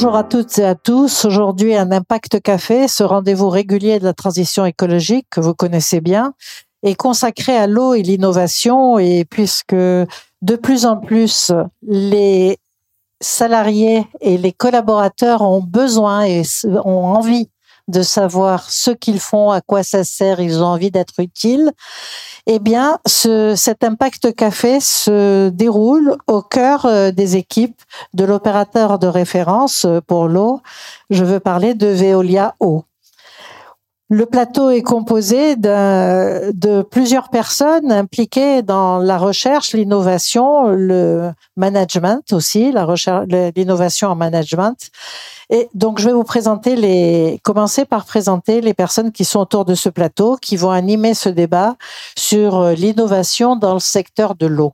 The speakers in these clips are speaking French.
Bonjour à toutes et à tous. Aujourd'hui, un Impact Café, ce rendez-vous régulier de la transition écologique que vous connaissez bien, est consacré à l'eau et l'innovation. Et puisque de plus en plus les salariés et les collaborateurs ont besoin et ont envie de savoir ce qu'ils font, à quoi ça sert, ils ont envie d'être utiles. Eh bien, ce, cet Impact Café se déroule au cœur euh, des équipes de l'opérateur de référence euh, pour l'eau. Je veux parler de Veolia Eau. Le plateau est composé de, plusieurs personnes impliquées dans la recherche, l'innovation, le management aussi, la recherche, l'innovation en management. Et donc, je vais vous présenter les, commencer par présenter les personnes qui sont autour de ce plateau, qui vont animer ce débat sur l'innovation dans le secteur de l'eau.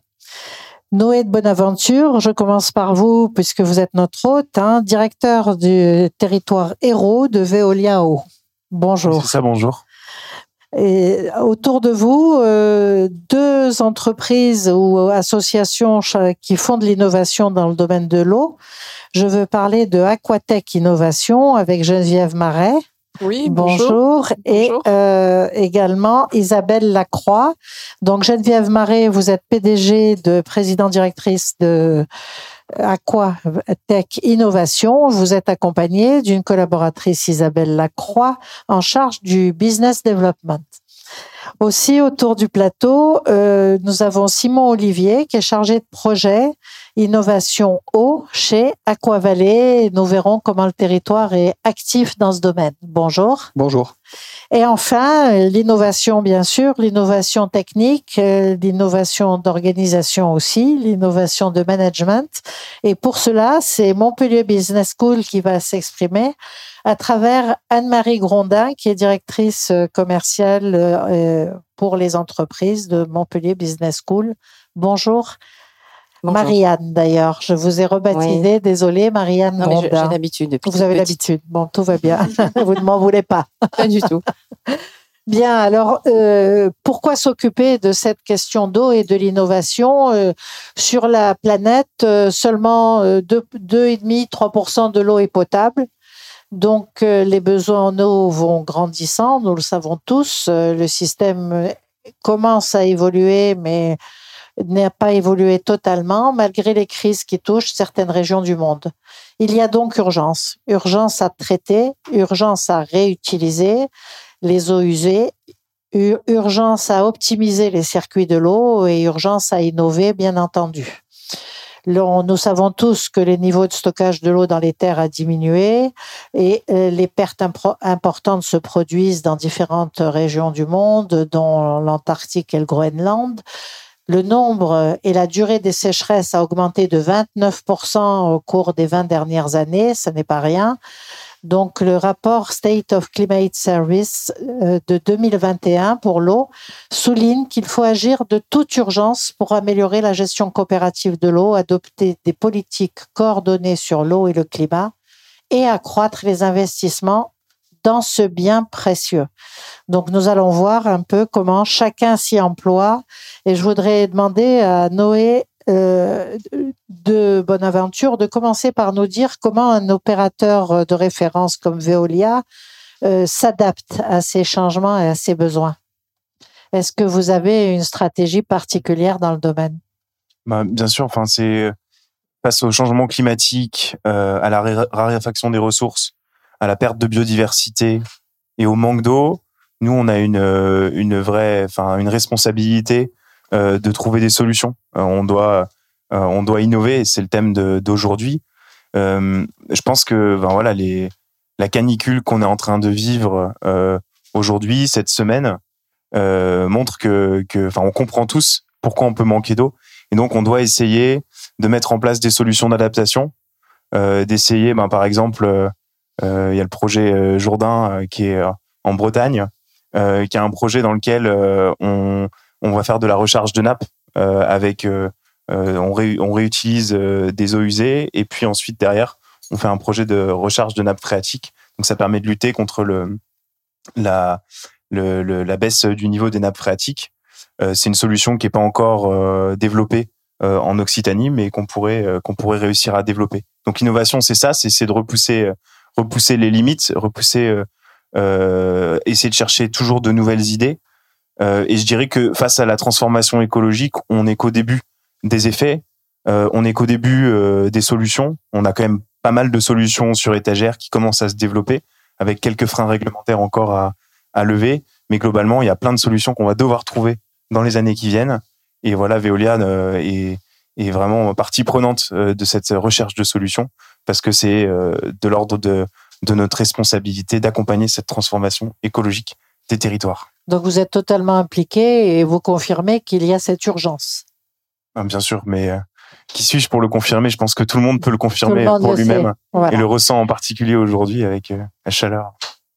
Noé de Bonaventure, je commence par vous puisque vous êtes notre hôte, hein, directeur du territoire héros de Veolia Eau. Bonjour. C'est ça, bonjour. Et autour de vous, euh, deux entreprises ou associations qui font de l'innovation dans le domaine de l'eau. Je veux parler de Aquatech Innovation avec Geneviève Marais. Oui, bonjour. bonjour. Et euh, également Isabelle Lacroix. Donc Geneviève Marais, vous êtes PDG de président directrice de Aquatech Innovation. Vous êtes accompagnée d'une collaboratrice Isabelle Lacroix en charge du business development. Aussi autour du plateau, euh, nous avons Simon Olivier qui est chargé de projet innovation eau chez Aquavalley. Nous verrons comment le territoire est actif dans ce domaine. Bonjour. Bonjour. Et enfin, l'innovation, bien sûr, l'innovation technique, euh, l'innovation d'organisation aussi, l'innovation de management. Et pour cela, c'est Montpellier Business School qui va s'exprimer à travers Anne-Marie Grondin, qui est directrice euh, commerciale euh, pour les entreprises de Montpellier Business School. Bonjour. Marianne, d'ailleurs. Je vous ai rebaptisé. Désolée, Marianne non, J'ai l'habitude. Vous avez l'habitude. Bon, tout va bien. vous ne m'en voulez pas. Pas du tout. Bien, alors euh, pourquoi s'occuper de cette question d'eau et de l'innovation euh, sur la planète euh, Seulement 2,5-3% de l'eau est potable? Donc les besoins en eau vont grandissant, nous le savons tous. le système commence à évoluer, mais n'a pas évolué totalement malgré les crises qui touchent certaines régions du monde. Il y a donc urgence, urgence à traiter, urgence à réutiliser les eaux usées, urgence à optimiser les circuits de l'eau et urgence à innover, bien entendu. Nous savons tous que les niveaux de stockage de l'eau dans les terres a diminué et euh, les pertes importantes se produisent dans différentes régions du monde, dont l'Antarctique et le Groenland. Le nombre et la durée des sécheresses a augmenté de 29% au cours des 20 dernières années, ce n'est pas rien. Donc, le rapport State of Climate Service euh, de 2021 pour l'eau souligne qu'il faut agir de toute urgence pour améliorer la gestion coopérative de l'eau, adopter des politiques coordonnées sur l'eau et le climat et accroître les investissements dans ce bien précieux. Donc nous allons voir un peu comment chacun s'y emploie et je voudrais demander à Noé euh, de Bonaventure de commencer par nous dire comment un opérateur de référence comme Veolia euh, s'adapte à ces changements et à ces besoins. Est-ce que vous avez une stratégie particulière dans le domaine? Bah, Bien sûr, enfin c'est face au changement climatique, euh, à la raréfaction des ressources, à la perte de biodiversité et au manque d'eau, nous on a une euh, une vraie, enfin une responsabilité euh, de trouver des solutions. Euh, on doit on doit innover, c'est le thème d'aujourd'hui. je pense que ben voilà les la canicule qu'on est en train de vivre aujourd'hui cette semaine montre que enfin on comprend tous pourquoi on peut manquer d'eau et donc on doit essayer de mettre en place des solutions d'adaptation, d'essayer ben par exemple il y a le projet euh, Jourdain euh, qui est en Bretagne, qui est un projet dans lequel on, on va faire de la recharge de nappes avec on, réutilise des eaux usées et puis ensuite derrière on fait un projet de recharge de nappes phréatiques. Donc ça permet de lutter contre la, la baisse du niveau des nappes phréatiques. c'est une solution qui n'est pas encore développée en Occitanie, mais qu'on pourrait qu'on pourrait réussir à développer. Donc l'innovation, c'est ça, c'est de repousser, repousser les limites, repousser, euh, essayer de chercher toujours de nouvelles idées. Euh, et je dirais que face à la transformation écologique, on n'est qu'au début des effets, euh, on n'est qu'au début euh, des solutions. On a quand même pas mal de solutions sur étagère qui commencent à se développer, avec quelques freins réglementaires encore à, à lever. Mais globalement, il y a plein de solutions qu'on va devoir trouver dans les années qui viennent. Et voilà, Veolia est, est vraiment partie prenante de cette recherche de solutions parce que c'est de l'ordre de, de notre responsabilité d'accompagner cette transformation écologique des territoires. Donc vous êtes totalement impliqué et vous confirmez qu'il y a cette urgence. Ah, bien sûr, mais euh, qui suis-je pour le confirmer? Je pense que tout le monde peut le confirmer pour lui-même et le ressent en particulier aujourd'hui avec euh, la chaleur.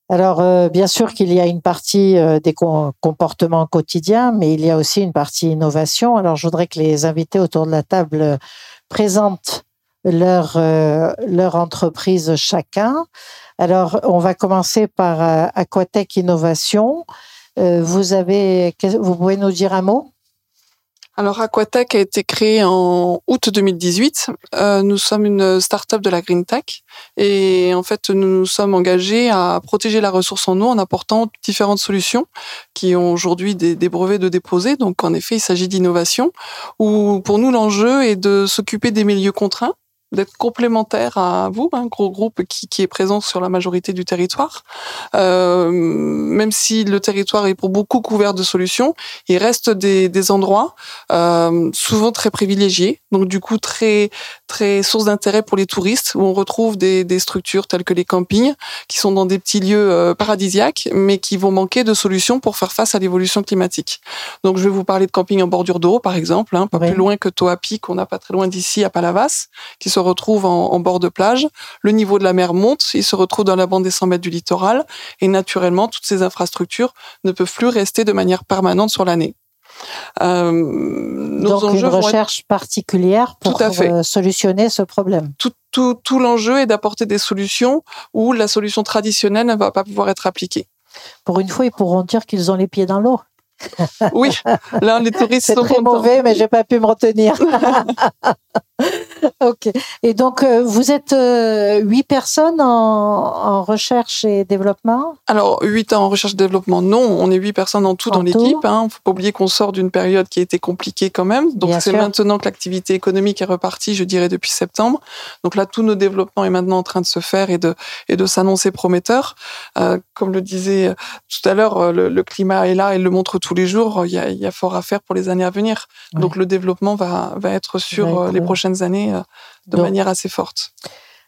Alors, euh, bien sûr qu'il y a une partie des comportements quotidiens, mais il y a aussi une partie innovation. Alors, je voudrais que les invités autour de la table présentent leur, leur entreprise chacun. Alors, on va commencer par Aquatech Innovation. Euh, vous avez, vous pouvez nous dire un mot? Alors Aquatech a été créé en août 2018. Euh, nous sommes une start-up de la Green Tech et en fait nous nous sommes engagés à protéger la ressource en eau en apportant différentes solutions qui ont aujourd'hui des, des, brevets de déposer. Donc en effet il s'agit d'innovation où pour nous l'enjeu est de s'occuper des milieux contraints d'être complémentaire à vous, un gros groupe qui, qui, est présent sur la majorité du territoire. Euh, même si le territoire est pour beaucoup couvert de solutions, il reste des, des endroits euh, souvent très privilégiés, donc du coup très très source d'intérêt pour les touristes, où on retrouve des, des, structures telles que les campings, qui sont dans des petits lieux euh, paradisiaques, mais qui vont manquer de solutions pour faire face à l'évolution climatique. Donc je vais vous parler de camping en bordure d'eau, par exemple, hein, pas plus loin que Toapi, qu'on n'a pas très loin d'ici, à Palavas, qui se retrouve en, bord de plage. Le niveau de la mer monte, il se retrouve dans la bande des 100 mètres du littoral, et naturellement, toutes ces infrastructures ne peuvent plus rester de manière permanente sur l'année. Euh, nos Donc une recherche particulière pour euh, solutionner ce problème. Tout, tout, tout l'enjeu est d'apporter des solutions où la solution traditionnelle ne va pas pouvoir être appliquée. Pour une fois, ils pourront dire qu'ils ont les pieds dans l'eau. oui, là les touristes sont très mauvais, mais j'ai pas pu me retenir. ok. Et donc, euh, vous êtes euh, huit personnes en, recherche et développement? Alors, huit en recherche et développement, non. On est huit personnes en tout dans l'équipe. Il hein. ne faut pas oublier qu'on sort d'une période qui a été compliquée quand même. Donc, c'est maintenant que l'activité économique est repartie, je dirais, depuis septembre. Donc là, tous nos développements est maintenant en train de se faire et de, et de s'annoncer prometteur. Euh, comme le disait tout à l'heure, le, climat est là et le montre tous les jours. Il y a, il y a fort à faire pour les années à venir. Donc, le développement va, va être sur les prochaines années euh, de manière assez forte.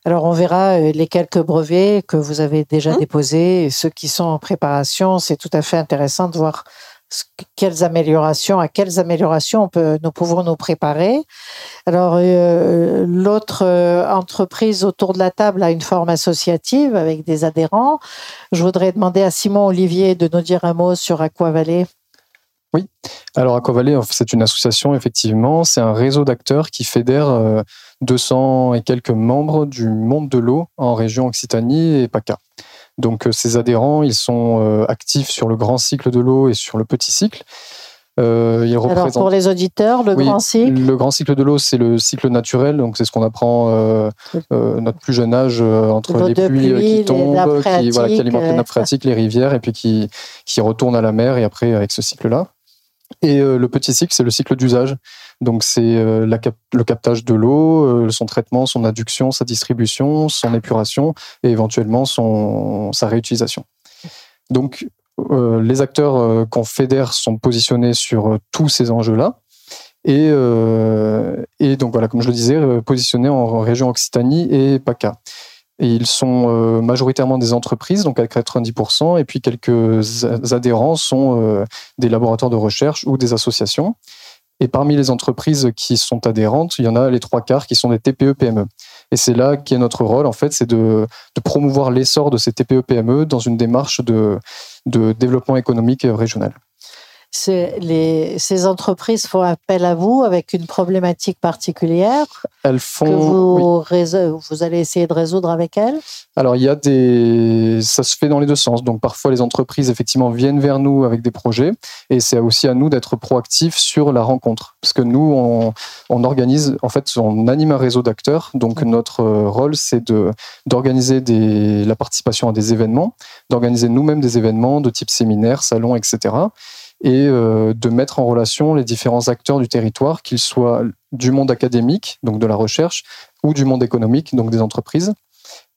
Alors on verra euh, les quelques brevets que vous avez déjà mmh. déposés et ceux qui sont en préparation. C'est tout à fait intéressant de voir quelles améliorations, à quelles améliorations on peut, nous pouvons nous préparer. Alors euh, l'autre entreprise autour de la table a une forme associative avec des adhérents. Je voudrais demander à Simon Olivier de nous dire un mot sur Aquavalet. Oui, alors Aquavalet, c'est une association, effectivement, c'est un réseau d'acteurs qui fédère 200 euh, et quelques membres du monde de l'eau en région Occitanie et PACA. Donc euh, ces adhérents, ils sont euh, actifs sur le grand cycle de l'eau et sur le petit cycle. Euh, Alors pour les auditeurs, le grand cycle Le grand cycle de l'eau, c'est le cycle naturel, donc c'est ce qu'on apprend euh, notre plus jeune âge entre les pluies qui tombent, qui, voilà, qui alimentent les nappes phréatiques, les rivières, et puis qui, qui retournent à la mer, et après avec ce cycle-là. Et euh, le petit cycle, c'est le cycle d'usage. Donc, c'est euh, le captage de l'eau, euh, son traitement, son adduction, sa distribution, son épuration et éventuellement son, sa réutilisation. Donc, les acteurs qu'on fédère sont positionnés sur tous ces enjeux-là. Et, et, donc, voilà, comme je le disais, positionnés en région Occitanie et PACA. Et ils sont euh, majoritairement des entreprises, donc à 90%, et puis quelques adhérents sont euh, des laboratoires de recherche ou des associations. Et parmi les entreprises qui sont adhérentes, il y en a les trois quarts qui sont des TPE-PME. E. Et c'est là qu'est notre rôle, en fait, c'est de, de, promouvoir l'essor de ces TPE-PME e dans une démarche de, de développement économique régional. Les, ces entreprises font appel à vous avec une problématique particulière elles font, que vous, vous allez essayer de résoudre avec elles? Alors, il y a des. Ça se fait dans les deux sens. Donc, parfois, les entreprises, effectivement, viennent vers nous avec des projets. Et c'est aussi à nous d'être proactifs sur la rencontre. Parce que nous, on, on organise, en fait, on anime un réseau d'acteurs. Donc, notre rôle, c'est d'organiser la participation à des événements, d'organiser nous-mêmes des événements de type séminaire, salon, etc et euh, de mettre en relation les différents acteurs du territoire, qu'ils soient du monde académique, donc de la recherche, ou du monde économique, donc des entreprises,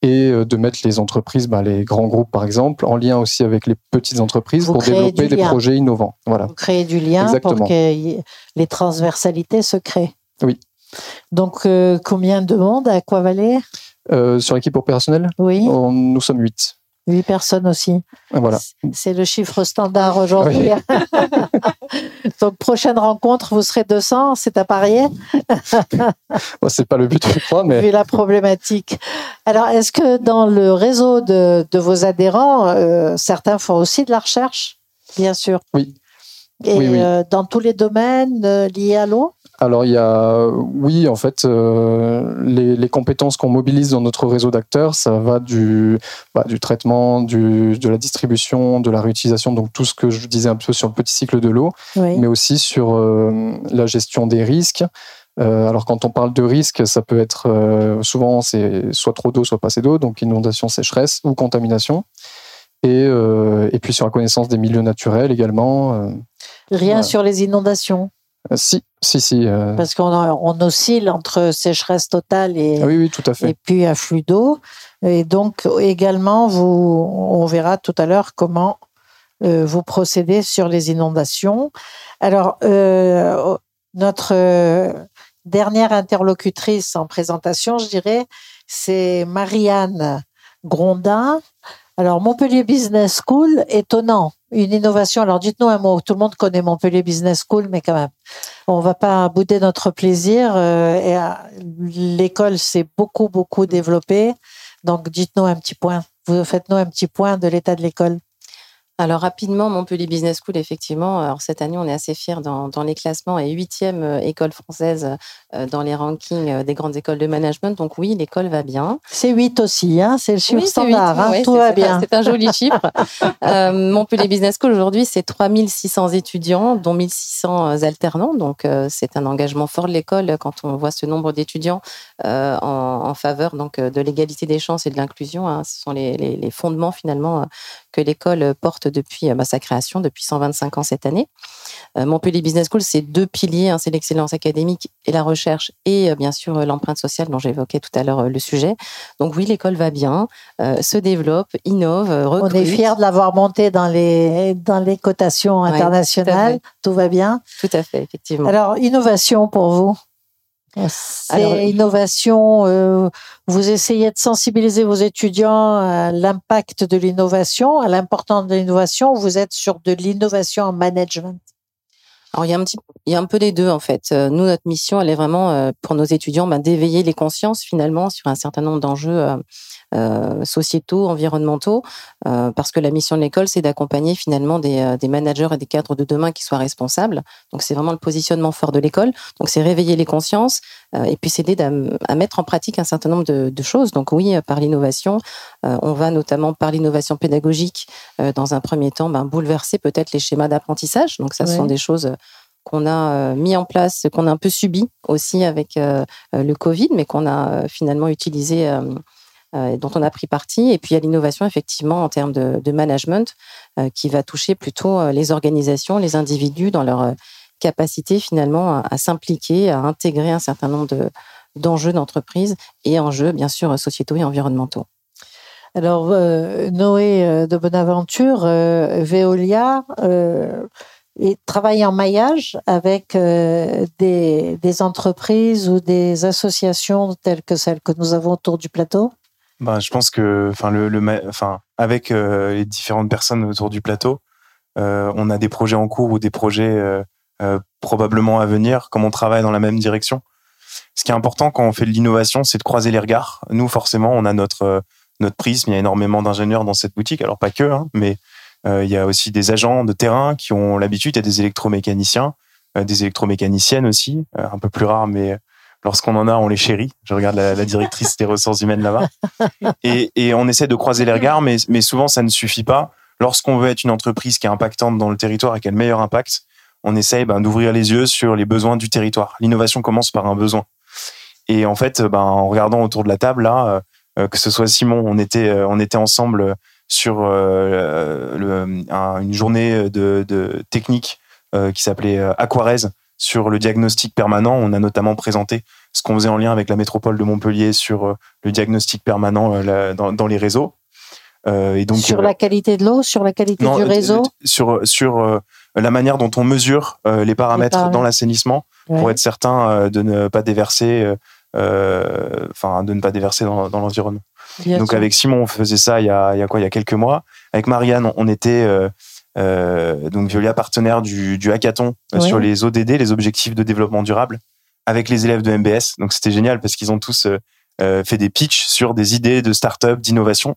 et euh, de mettre les entreprises, bah, les grands groupes par exemple, en lien aussi avec les petites entreprises pour développer des projets innovants. Voilà. Vous créez du lien pour que les transversalités se créent. Oui. Donc, euh, combien de monde à Aquavalet euh, Sur l'équipe opérationnelle? Oui. nous sommes huit. Huit personnes aussi. Voilà. C'est le chiffre standard aujourd'hui. Donc, prochaine rencontre, vous serez 200, c'est à parier bon, C'est pas le but, je crois, mais. Vu la problématique. Alors, est-ce que dans le réseau de, vos adhérents, euh, certains font aussi de la recherche Bien sûr? Oui. Et euh, dans tous les domaines euh, liés à l'eau? Alors il y a, oui, en fait, euh, les, compétences qu'on mobilise dans notre réseau d'acteurs, ça va du, bah, du traitement, du, de la distribution, de la réutilisation, donc tout ce que je disais un peu sur le petit cycle de l'eau, mais aussi sur euh, la gestion des risques. Euh, alors quand on parle de risques, ça peut être souvent c'est soit trop d'eau, soit pas assez d'eau, donc inondation, sécheresse ou contamination. Et, et puis sur la connaissance des milieux naturels également. Rien sur les inondations si, si, si. Euh. Parce qu'on on oscille entre sécheresse totale et, ah oui, oui, tout à fait. et puis afflux d'eau. Et donc, également, vous, on verra tout à l'heure comment euh, vous procédez sur les inondations. Alors, notre dernière interlocutrice en présentation, je dirais, c'est Marianne Grondin. Alors, Montpellier Business School, étonnant une innovation. Alors dites-nous un mot. Tout le monde connaît Montpellier Business School, mais quand même, on va pas bouder notre plaisir. Euh, euh, l'école s'est beaucoup beaucoup développée. Donc dites-nous un petit point. Vous faites-nous un petit point de l'état de l'école. Alors rapidement, Montpellier Business School, effectivement, alors cette année, on est assez fiers dans, les classements et huitième euh, école française euh, dans les rankings euh, des grandes écoles de management. Donc oui, l'école va bien. C'est 8 aussi, hein c'est le chiffre standard, hein, tout va bien. C'est un joli chiffre. Montpellier Business School, aujourd'hui, c'est 3600 étudiants, dont 1600 alternants. Donc c'est un engagement fort de l'école quand on voit ce nombre d'étudiants en, faveur donc, de l'égalité des chances et de l'inclusion. Hein. Ce sont les, les, fondements finalement que l'école porte depuis bah, sa création, depuis 125 ans cette année. Euh, Montpellier Business School, c'est deux piliers, hein, c'est l'excellence académique et la recherche, et euh, bien sûr l'empreinte sociale dont j'évoquais tout à l'heure euh, le sujet. Donc oui, l'école va bien, se développe, innove, recrute. On est fiers de l'avoir montée dans les, dans les cotations internationales, tout, va bien. Tout à fait, effectivement. Alors, innovation pour vous? C'est innovation. Euh, vous essayez de sensibiliser vos étudiants à l'impact de l'innovation, à l'importance de l'innovation. Vous êtes sur de l'innovation en management? Alors il y a un petit, il y a un peu les deux en fait. Euh, nous, notre mission, elle est vraiment euh, pour nos étudiants ben, d'éveiller les consciences finalement sur un certain nombre d'enjeux euh, sociétaux, environnementaux, euh, parce que la mission de l'école, c'est d'accompagner finalement des, euh, des, managers et des cadres de demain qui soient responsables. Donc c'est vraiment le positionnement fort de l'école. Donc c'est réveiller les consciences et puis c'est aider à, mettre en pratique un certain nombre de, de choses. Donc oui, par l'innovation, on va notamment par l'innovation pédagogique, dans un premier temps, ben, bouleverser peut-être les schémas d'apprentissage. Donc ça, ce sont des choses qu'on a mis en place, qu'on a un peu subi aussi avec le Covid, mais qu'on a finalement utilisé dont on a pris parti. Et puis il y a l'innovation effectivement en termes de, management euh, qui va toucher plutôt euh, les organisations, les individus dans leur capacité finalement à, s'impliquer, à intégrer un certain nombre d'enjeux d'entreprise et enjeux bien sûr sociétaux et environnementaux. Alors, Noé de Bonaventure, Veolia, et travaille en maillage avec des, des, entreprises ou des associations telles que celles que nous avons autour du plateau ben, je pense que, enfin, le, enfin, avec euh, les différentes personnes autour du plateau, euh, on a des projets en cours ou des projets euh, probablement à venir, comme on travaille dans la même direction. Ce qui est important quand on fait de l'innovation, c'est de croiser les regards. Nous, forcément, on a notre notre prisme. Il y a énormément d'ingénieurs dans cette boutique, alors pas que, hein, mais il y a aussi des agents de terrain qui ont l'habitude, il y a des électromécaniciens, des électromécaniciennes aussi, un peu plus rares, mais lorsqu'on en a, on les chérit. Je regarde la, directrice des ressources humaines là-bas. Et, on essaie de croiser les regards, mais, souvent ça ne suffit pas. Lorsqu'on veut être une entreprise qui est impactante dans le territoire et qui a le meilleur impact, on essaye ben, d'ouvrir les yeux sur les besoins du territoire. L'innovation commence par un besoin. Et en fait, ben, en regardant autour de la table, là, euh, que ce soit Simon, on était, euh, ensemble sur euh, une journée de, de technique qui s'appelait Aquarez sur le diagnostic permanent. On a notamment présenté ce qu'on faisait en lien avec la métropole de Montpellier sur le diagnostic permanent dans, dans, les réseaux. et donc, sur la qualité de l'eau, sur la qualité du réseau Sur, sur la manière dont on mesure les paramètres dans l'assainissement pour être certain de ne pas déverser euh, enfin de ne pas déverser dans, dans l'environnement. Donc avec Simon, on faisait ça il y a, il y a quoi? Il y a quelques mois. Avec Marianne, on était euh, euh, donc Violia partenaire du, du hackathon sur les ODD, les objectifs de développement durable, avec les élèves de MBS. Donc c'était génial parce qu'ils ont tous fait des pitchs sur des idées de start-up, d'innovation,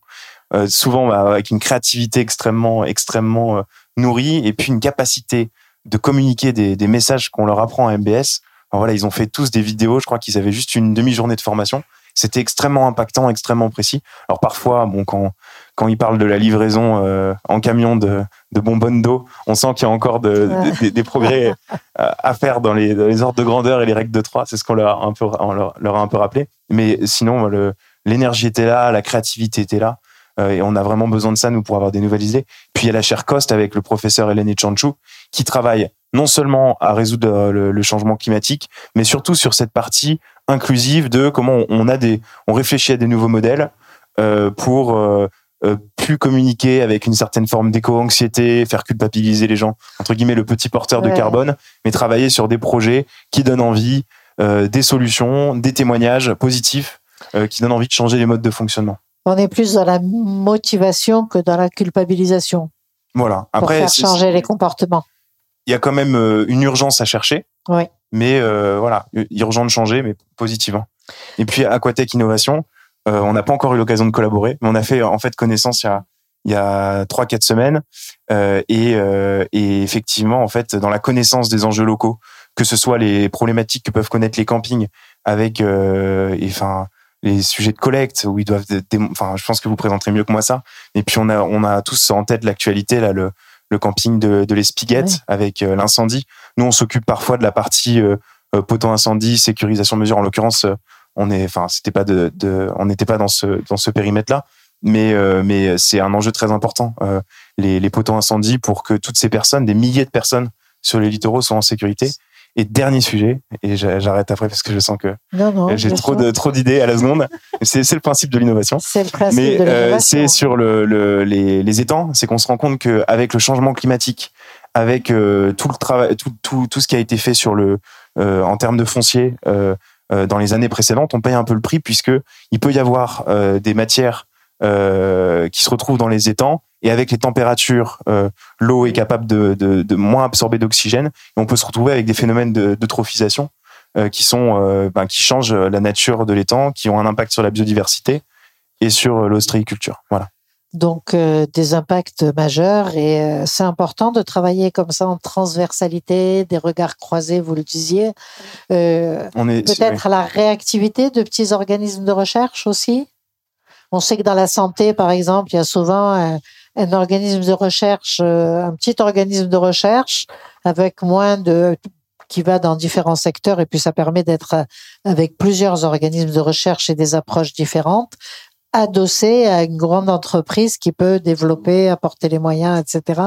souvent bah, avec une créativité extrêmement, extrêmement nourrie et puis une capacité de communiquer des, des messages qu'on leur apprend à MBS voilà, ils ont fait tous des vidéos. Je crois qu'ils avaient juste une demi-journée de formation. C'était extrêmement impactant, extrêmement précis. Alors parfois, bon, quand quand ils parlent de la livraison euh, en camion de, de bonbonnes d'eau, on sent qu'il y a encore de, des progrès à faire dans les, dans les, ordres de grandeur et les règles de trois. C'est ce qu'on leur a un peu leur, a un peu rappelé. Mais sinon, l'énergie était là, la créativité était là. Euh, et on a vraiment besoin de ça, nous, pour avoir des nouvelles idées. Puis il y a la chaire Cost avec le professeur Hélène Chanchou, qui travaille non seulement à résoudre euh, le, changement climatique, mais surtout sur cette partie inclusive de comment on a des, on réfléchit à des nouveaux modèles euh, pour euh, plus communiquer avec une certaine forme d'éco-anxiété, faire culpabiliser les gens, entre guillemets le petit porteur de carbone, mais travailler sur des projets qui donnent envie, des solutions, des témoignages positifs qui donnent envie de changer les modes de fonctionnement. On est plus dans la motivation que dans la culpabilisation. Voilà. Après, pour faire changer les comportements il y a quand même euh, une urgence à chercher. Oui. Mais euh, voilà, urgent de changer, mais positivement. Et puis Aquatech Innovation, euh, on n'a pas encore eu l'occasion de collaborer, mais on a fait en fait connaissance il y a il y a trois quatre semaines euh, et, et effectivement en fait dans la connaissance des enjeux locaux, que ce soit les problématiques que peuvent connaître les campings avec et enfin les sujets de collecte où ils doivent enfin je pense que vous présenterez mieux que moi ça et puis on a on a tous en tête l'actualité là le le camping de, de l'Espiguette avec l'incendie. Nous, on s'occupe parfois de la partie euh, euh, poteau incendie, sécurisation mesure. En l'occurrence, on est, enfin, c'était pas de, de on n'était pas dans ce dans ce périmètre-là, mais mais c'est un enjeu très important. les, les poteaux incendie pour que toutes ces personnes, des milliers de personnes sur les littoraux, soient en sécurité. Et dernier sujet, et j'arrête après parce que je sens que j'ai trop de trop d'idées à la seconde. c'est le principe de l'innovation. C'est le principe Mais, de l'innovation. c'est sur le, le, les, les étangs, c'est qu'on se rend compte qu'avec le changement climatique, avec euh, tout le travail, tout, tout, tout ce qui a été fait sur le euh, en termes de foncier euh, euh, dans les années précédentes, on paye un peu le prix puisque il peut y avoir euh, des matières qui se retrouvent dans les étangs et avec les températures, l'eau est capable de, de, de moins absorber d'oxygène. Et on peut se retrouver avec des phénomènes d'eutrophisation euh, qui sont, ben, qui changent la nature de l'étang, qui ont un impact sur la biodiversité et sur l'ostréiculture. Voilà. Donc des impacts majeurs et c'est important de travailler comme ça en transversalité, des regards croisés, vous le disiez. Peut-être la réactivité de petits organismes de recherche aussi. On sait que dans la santé, par exemple, il y a souvent un organisme de recherche, euh, un petit organisme de recherche avec moins de qui va dans différents secteurs et puis ça permet d'être avec plusieurs organismes de recherche et des approches différentes adossé à une grande entreprise qui peut développer, apporter les moyens, etc.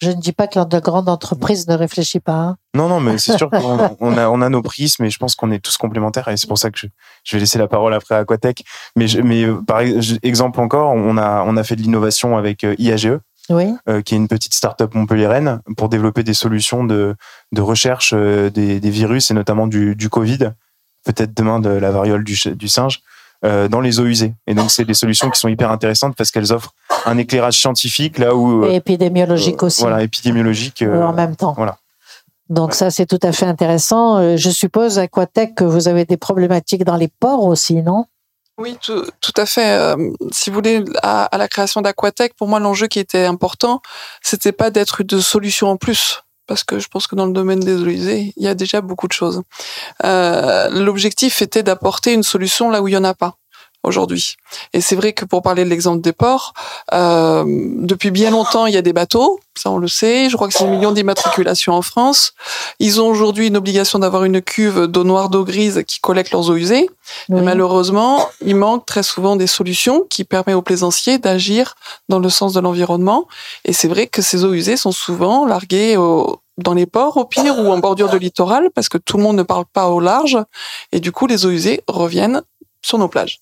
Je ne dis pas que la grande entreprise ne réfléchit pas. Hein. Non, non, mais c'est sûr qu'on a, on a nos prismes et je pense qu'on est tous complémentaires et c'est pour ça que je, je, vais laisser la parole après à Aquatech. Mais, mais par exemple encore, on a, on a fait de l'innovation avec euh, IAGE. Oui. Euh, qui est une petite start-up montpelliéraine pour développer des solutions de, de recherche euh, des, des virus et notamment du, du Covid, peut-être demain de la variole du, du singe, euh, dans les eaux usées. Et donc, c'est des solutions qui sont hyper intéressantes parce qu'elles offrent un éclairage scientifique là où. Euh, Et épidémiologique euh, aussi. Voilà, épidémiologique. en même temps. Voilà. Donc ça, c'est tout à fait intéressant. Je suppose, Aquatech, que vous avez des problématiques dans les ports aussi, non? Oui, tout, à fait. Euh, si vous voulez, à, la création d'Aquatech, pour moi, l'enjeu qui était important, c'était pas d'être une solution en plus parce que je pense que dans le domaine des eaux usées, il y a déjà beaucoup de choses. Euh, l'objectif était d'apporter une solution là où il y en a pas aujourd'hui. Et c'est vrai que pour parler de l'exemple des ports, euh, depuis bien longtemps, il y a des bateaux, ça on le sait, je crois que c'est un million d'immatriculations en France. Ils ont aujourd'hui une obligation d'avoir une cuve d'eau noire, d'eau grise qui collecte leurs eaux usées. Mais malheureusement, il manque très souvent des solutions qui permettent aux plaisanciers d'agir dans le sens de l'environnement. Et c'est vrai que ces eaux usées sont souvent larguées dans les ports au pire ou en bordure de littoral parce que tout le monde ne parle pas au large et du coup les eaux usées reviennent sur nos plages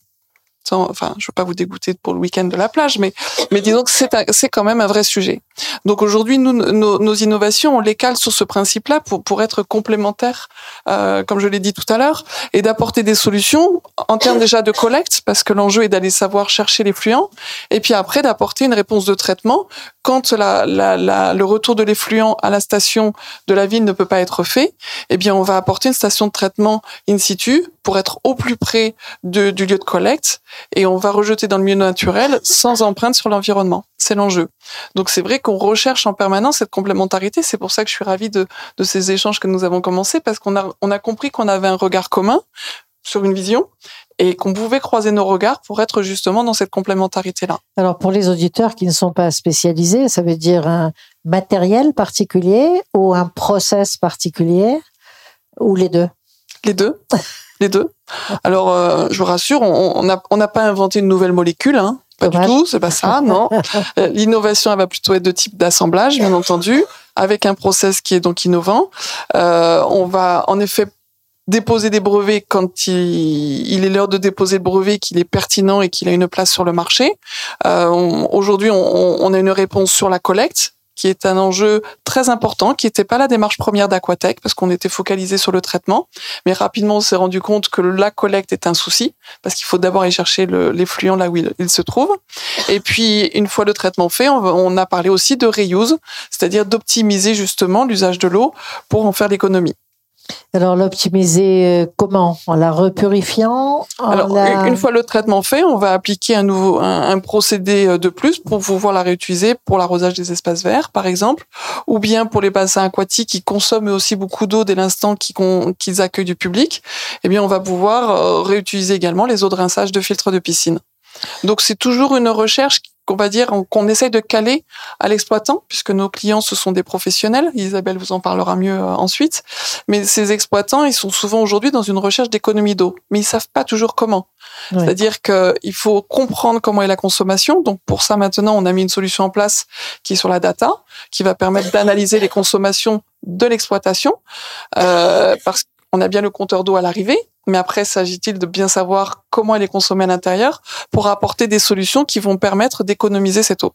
enfin, je veux pas vous dégoûter pour le week-end de la plage, mais, mais disons que c'est quand même un vrai sujet. Donc aujourd'hui, nous, nos, innovations, on les cale sur ce principe-là pour, pour être complémentaires, euh, comme je l'ai dit tout à l'heure, et d'apporter des solutions en termes déjà de collecte, parce que l'enjeu est d'aller savoir chercher les fluents, et puis après d'apporter une réponse de traitement quand la, la, la, le retour de l'effluent à la station de la ville ne peut pas être fait. Eh bien, on va apporter une station de traitement in situ pour être au plus près de, du lieu de collecte et on va rejeter dans le milieu naturel sans empreinte sur l'environnement. C'est l'enjeu. Donc c'est vrai qu'on recherche en permanence cette complémentarité. C'est pour ça que je suis ravie de, de ces échanges que nous avons commencés parce qu'on a, on a compris qu'on avait un regard commun sur une vision et qu'on pouvait croiser nos regards pour être justement dans cette complémentarité-là. Alors pour les auditeurs qui ne sont pas spécialisés, ça veut dire un matériel particulier ou un process particulier ou les deux? Les deux les deux. Alors, euh, je vous rassure, on n'a on pas inventé une nouvelle molécule, hein. Pas du tout, c'est pas ça, non. Euh, l'innovation, elle va plutôt être de type d'assemblage, bien entendu, avec un process qui est donc innovant. Euh, on va en effet déposer des brevets quand il, il est l'heure de déposer le brevet, qu'il est pertinent et qu'il a une place sur le marché. Aujourd'hui, on, on a une réponse sur la collecte qui est un enjeu très important, qui n'était pas la démarche première d'Aquatech, parce qu'on était focalisé sur le traitement. Mais rapidement, on s'est rendu compte que la collecte est un souci, parce qu'il faut d'abord aller chercher l'effluent là où il, se trouve. Et puis, une fois le traitement fait, on, a parlé aussi de reuse, c'est-à-dire d'optimiser justement l'usage de l'eau pour en faire l'économie. Alors l'optimiser euh, comment? En la repurifiant Alors une fois le traitement fait, on va appliquer un nouveau un, procédé euh, de plus pour pouvoir la réutiliser pour l'arrosage des espaces verts par exemple, ou bien pour les bassins aquatiques qui consomment aussi beaucoup d'eau dès l'instant qu'ils accueillent du public. Eh bien on va pouvoir euh, réutiliser également les eaux de rinçage de filtres de piscine. Donc c'est toujours une recherche qu'on va dire qu'on essaye de caler à l'exploitant, puisque nos clients ce sont des professionnels. Isabelle vous en parlera mieux euh, ensuite. Mais ces exploitants, ils sont souvent aujourd'hui dans une recherche d'économie d'eau, mais ils savent pas toujours comment. C'est-à-dire qu'il faut comprendre comment est la consommation. Donc pour ça maintenant, on a mis une solution en place qui est sur la data, qui va permettre d'analyser les consommations de l'exploitation, euh, parce qu'on a bien le compteur d'eau à l'arrivée, mais après, s'agit-il de bien savoir comment elle est consommée à l'intérieur pour apporter des solutions qui vont permettre d'économiser cette eau?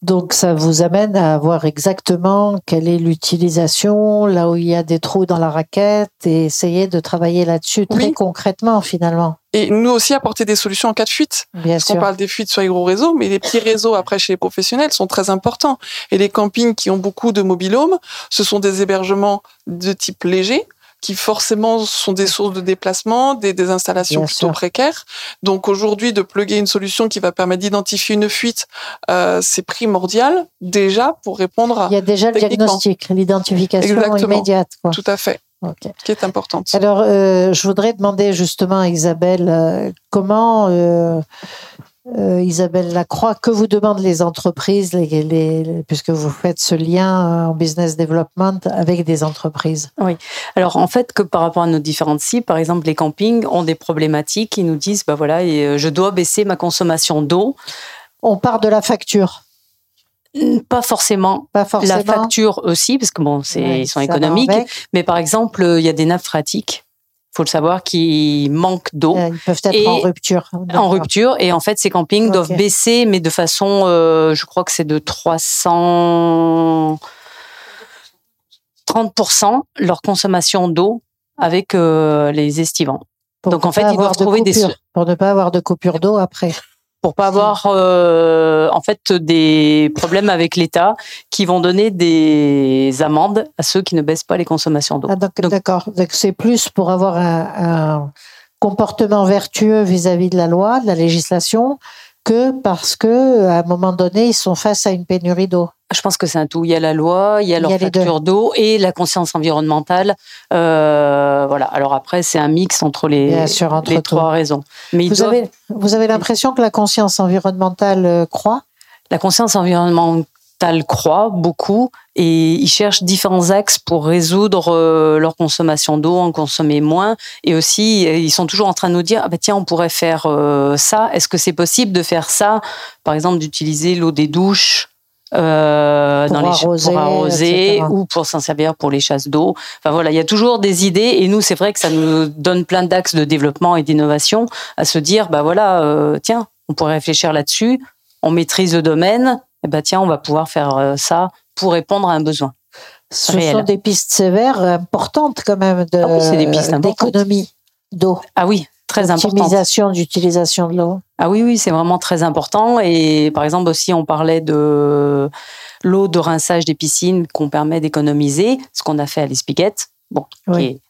Donc ça vous amène à voir exactement quelle est l'utilisation, là où il y a des trous dans la raquette, et essayer de travailler là-dessus très concrètement finalement. Et nous aussi apporter des solutions en cas de fuite. Bien sûr. On parle des fuites sur les gros réseaux, mais les petits réseaux après chez les professionnels sont très importants. Et les campings qui ont beaucoup de mobilhomes, ce sont des hébergements de type léger qui forcément sont des sources de déplacement, des, des installations plutôt précaires. Donc aujourd'hui, de plugger une solution qui va permettre d'identifier une fuite, euh, c'est primordial déjà pour répondre à. Il y a déjà le diagnostic, l'identification immédiate. Quoi. Tout à fait. Okay. Qui est importante. Alors, euh, je voudrais demander justement à Isabelle euh, comment euh, Isabelle Lacroix, que vous demandent les entreprises, puisque vous faites ce lien euh, en business development avec des entreprises? Oui. Alors en fait, que par rapport à nos différentes cibles, par exemple les campings ont des problématiques qui nous disent, bah voilà, euh, je dois baisser ma consommation d'eau. On part de la facture. Pas forcément. Pas forcément. La facture aussi, parce que bon, c'est, ils sont économiques. Mais par exemple, il y a des nappes phréatiques faut le savoir, qui manquent d'eau. Euh, ils peuvent être en rupture. En rupture. Et en fait, ces campings doivent baisser, mais de façon, euh, je crois que c'est de 300... 30% leur consommation d'eau avec euh, les estivants. Donc en fait, ils doivent trouver des pour ne pas avoir de coupure d'eau après pour pas avoir euh, en fait des problèmes avec l'État qui vont donner des amendes à ceux qui ne baissent pas les consommations d'eau. Ah, d'accord. C'est plus pour avoir un, comportement vertueux vis-à-vis de la loi, de la législation, que parce que à un moment donné, ils sont face à une pénurie d'eau. Je pense que c'est un tout. Il y a la loi, il y a leur facture d'eau et la conscience environnementale. Euh, voilà. Alors après, c'est un mix entre les, les trois raisons. Mais vous, avez, vous avez l'impression que la conscience environnementale euh, croît? La conscience environnementale croît beaucoup et ils cherchent différents axes pour résoudre euh, leur consommation d'eau, en consommer moins. Et aussi, euh, ils sont toujours en train de nous dire, ah bah tiens, on pourrait faire euh, ça. Est-ce que c'est possible de faire ça? Par exemple, d'utiliser l'eau des douches euh, pour, dans arroser, les, pour arroser ou pour s'en servir pour les chasses d'eau. Enfin voilà, il y a toujours des idées et nous c'est vrai que ça nous donne plein d'axes de développement et d'innovation à se dire bah voilà tiens on pourrait réfléchir là-dessus, on maîtrise le domaine, eh ben tiens, on va pouvoir faire euh, ça pour répondre à un besoin. Ce sont des pistes sévères importantes quand même de, ah d'économie d'eau. Ah oui, très importante. Optimisation d'utilisation de l'eau. Ah oui, oui, c'est vraiment très important. Et par exemple aussi, on parlait de l'eau de rinçage des piscines qu'on permet d'économiser, ce qu'on a fait à l'Espiguette, bon, qui est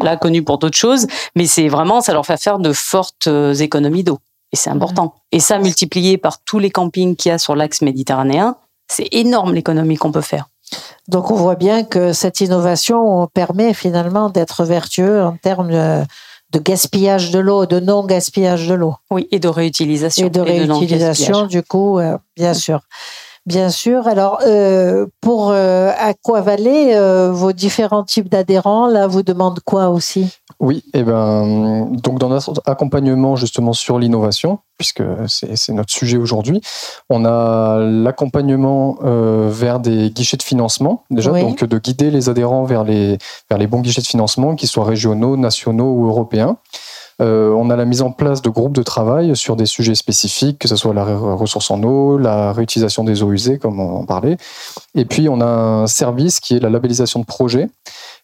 là connu pour d'autres choses, mais c'est vraiment, ça leur fait faire de fortes économies d'eau. Et c'est important. Et ça, multiplié par tous les campings qu'il y a sur l'axe méditerranéen, c'est énorme l'économie qu'on peut faire. Donc on voit bien que cette innovation permet finalement d'être vertueux en termes de gaspillage de l'eau, de non-gaspillage de l'eau. Oui, et de réutilisation. Et de réutilisation, du coup, euh, bien sûr. Bien sûr. Alors, euh, pour euh, euh, vos différents types d'adhérents, là, vous demandent quoi aussi? Oui, et eh ben, donc dans notre accompagnement justement sur l'innovation, puisque c'est notre sujet aujourd'hui, on a l'accompagnement euh, vers des guichets de financement, déjà, donc de guider les adhérents vers les, vers les bons guichets de financement, qu'ils soient régionaux, nationaux ou européens. Euh, on a la mise en place de groupes de travail sur des sujets spécifiques, que ce soit la ressource en eau, la réutilisation des eaux usées, comme on en parlait. Et puis, on a un service qui est la labellisation de projets.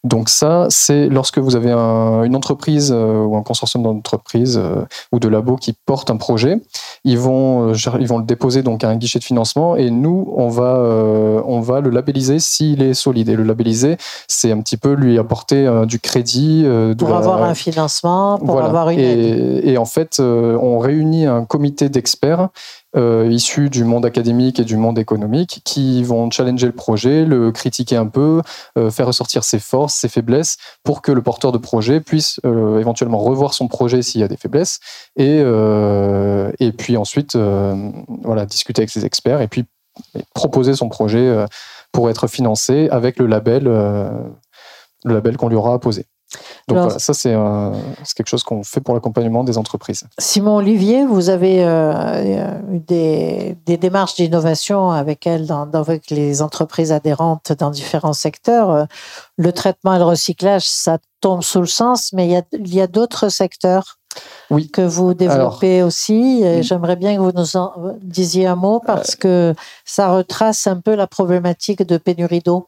Donc ça, c'est lorsque vous avez une entreprise euh, ou un consortium d'entreprises euh, ou de labos qui portent un projet, ils vont, ils vont le déposer donc à un guichet de financement et nous, on va, on va le labelliser s'il est solide. Et le labelliser, c'est un petit peu lui apporter du crédit. pour avoir un financement, pour avoir et, en fait, euh, on réunit un comité d'experts euh, issus du monde académique et du monde économique qui vont challenger le projet, le critiquer un peu, euh, faire ressortir ses forces, ses faiblesses, pour que le porteur de projet puisse éventuellement revoir son projet s'il y a des faiblesses, et, et puis ensuite voilà, discuter avec ses experts et puis proposer son projet pour être financé avec le label, le label qu'on lui aura apposé. Donc voilà, ça c'est quelque chose qu'on fait pour l'accompagnement des entreprises. Simon Olivier, vous avez euh, eu des, des, démarches d'innovation avec elle, dans, avec les entreprises adhérentes dans différents secteurs. Le traitement et le recyclage, ça tombe sous le sens, mais il y a, d'autres secteurs oui. que vous développez aussi. J'aimerais bien que vous nous en disiez un mot parce euh, que ça retrace un peu la problématique de pénurie d'eau.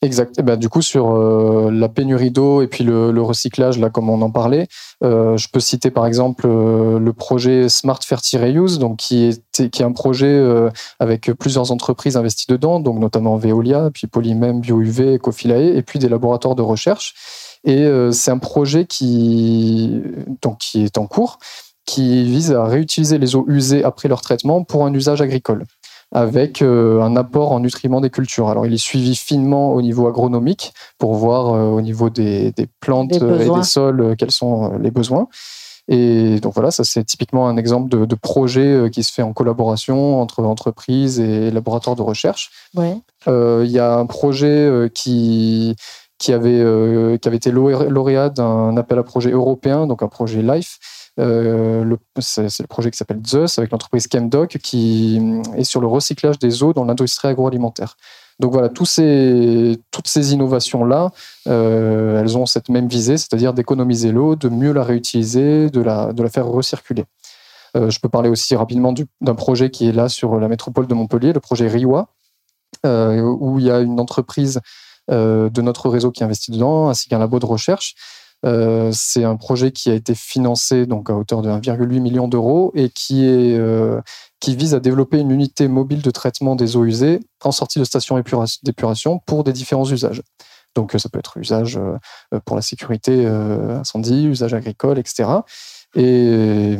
Exact. Eh ben, du coup, sur euh, la pénurie d'eau et puis le, recyclage, là, comme on en parlait, euh, je peux citer par exemple euh, le projet Smart Ferti Reuse, donc qui est, qui est un projet avec plusieurs entreprises investies dedans, donc notamment Veolia, puis Polymem, BioUV, Ecofilae, et puis des laboratoires de recherche. Et c'est un projet qui, donc, qui est en cours, qui vise à réutiliser les eaux usées après leur traitement pour un usage agricole avec euh, un apport en nutriments des cultures. Alors, il est suivi finement au niveau agronomique pour voir euh, au niveau des, plantes et des sols euh, quels sont les besoins. Et donc voilà, ça c'est typiquement un exemple de, projet qui se fait en collaboration entre entreprises et laboratoires de recherche. Il y a un projet qui, qui, avait, qui avait été lauréat d'un appel à projet européen, donc un projet LIFE, euh, c'est le projet qui s'appelle Zeus avec l'entreprise Chemdoc qui est sur le recyclage des eaux dans l'industrie agroalimentaire. Donc voilà, tous ces, toutes ces innovations-là, euh, elles ont cette même visée, c'est-à-dire d'économiser l'eau, de mieux la réutiliser, de la, de la faire recirculer. Euh, je peux parler aussi rapidement d'un projet qui est là sur la métropole de Montpellier, le projet RIWA, où il y a une entreprise de notre réseau qui investit dedans, ainsi qu'un labo de recherche. Euh, c'est un projet qui a été financé donc à hauteur de 1,8 million d'euros et qui, est, euh, qui vise à développer une unité mobile de traitement des eaux usées en sortie de station d'épuration pour des différents usages. Donc ça peut être usage pour la sécurité incendie, usage agricole, etc. Et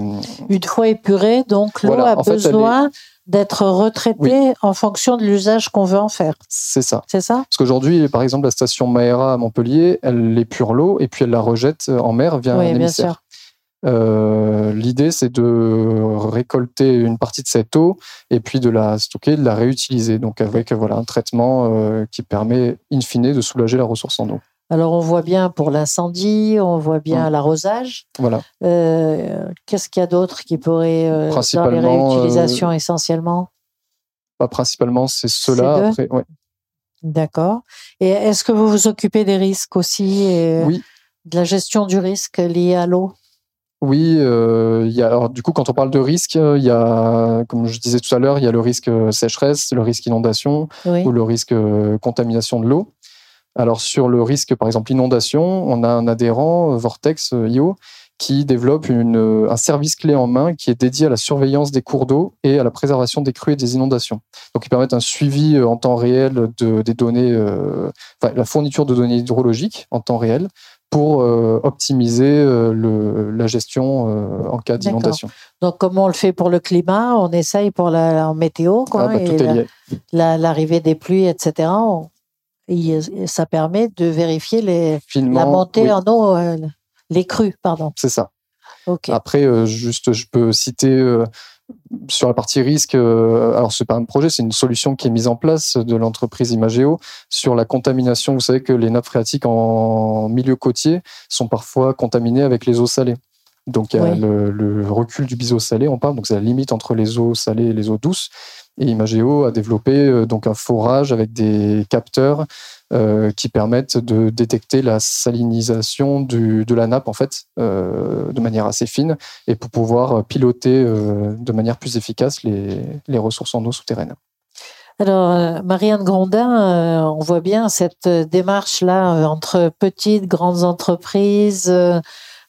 une fois épurée, donc l'eau a besoin d'être retraitée en fonction de l'usage qu'on veut en faire. C'est ça. C'est ça? Parce qu'aujourd'hui, par exemple, la station Maera à Montpellier, elle épure l'eau et puis elle la rejette en mer via un émissaire. Euh, l'idée, c'est de récolter une partie de cette eau et puis de la stocker, de la réutiliser. Donc avec voilà un traitement euh, qui permet, in fine, de soulager la ressource en eau. Alors on voit bien pour l'incendie, on voit bien mmh. l'arrosage. Voilà. Euh, qu'est-ce qu'il y a d'autre qui pourrait dans les réutilisations essentiellement? Bah, Principalement, c'est cela. D'accord. Et est-ce que vous vous occupez des risques aussi Oui. De la gestion du risque lié à l'eau? Oui, euh, il y a, alors, du coup, quand on parle de risque, il y a, comme je disais tout à l'heure, il y a le risque euh, sécheresse, le risque inondation ou le risque euh, contamination de l'eau. Alors, sur le risque, par exemple, inondation, on a un adhérent, Vortex IO, qui développe une, un service clé en main qui est dédié à la surveillance des cours d'eau et à la préservation des crues et des inondations. Donc, ils permettent un suivi en temps réel de, des données, enfin, la fourniture de données hydrologiques en temps réel pour euh, optimiser euh, le, la gestion euh, en cas d'inondation. Donc, comme on le fait pour le climat, on essaye pour la météo, quoi, ah, bah, l'arrivée des pluies, etc. et ça permet de vérifier les, la montée en eau, les crues, pardon. C'est ça. Après, juste, je peux citer sur la partie risque, euh, alors c'est pas un projet, c'est une solution qui est mise en place de l'entreprise Imageo sur la contamination. Vous savez que les nappes phréatiques en milieu côtier sont parfois contaminées avec les eaux salées. Donc il y a le, recul du biseau salé, on parle, donc c'est la limite entre les eaux salées et les eaux douces. Et Imageo a développé euh, donc un forage avec des capteurs euh, qui permettent de détecter la salinisation de la nappe en fait euh, de manière assez fine et pour pouvoir piloter de manière plus efficace les, les ressources en eau souterraine. Alors, Marianne Grondin, on voit bien cette démarche-là entre petites, grandes entreprises,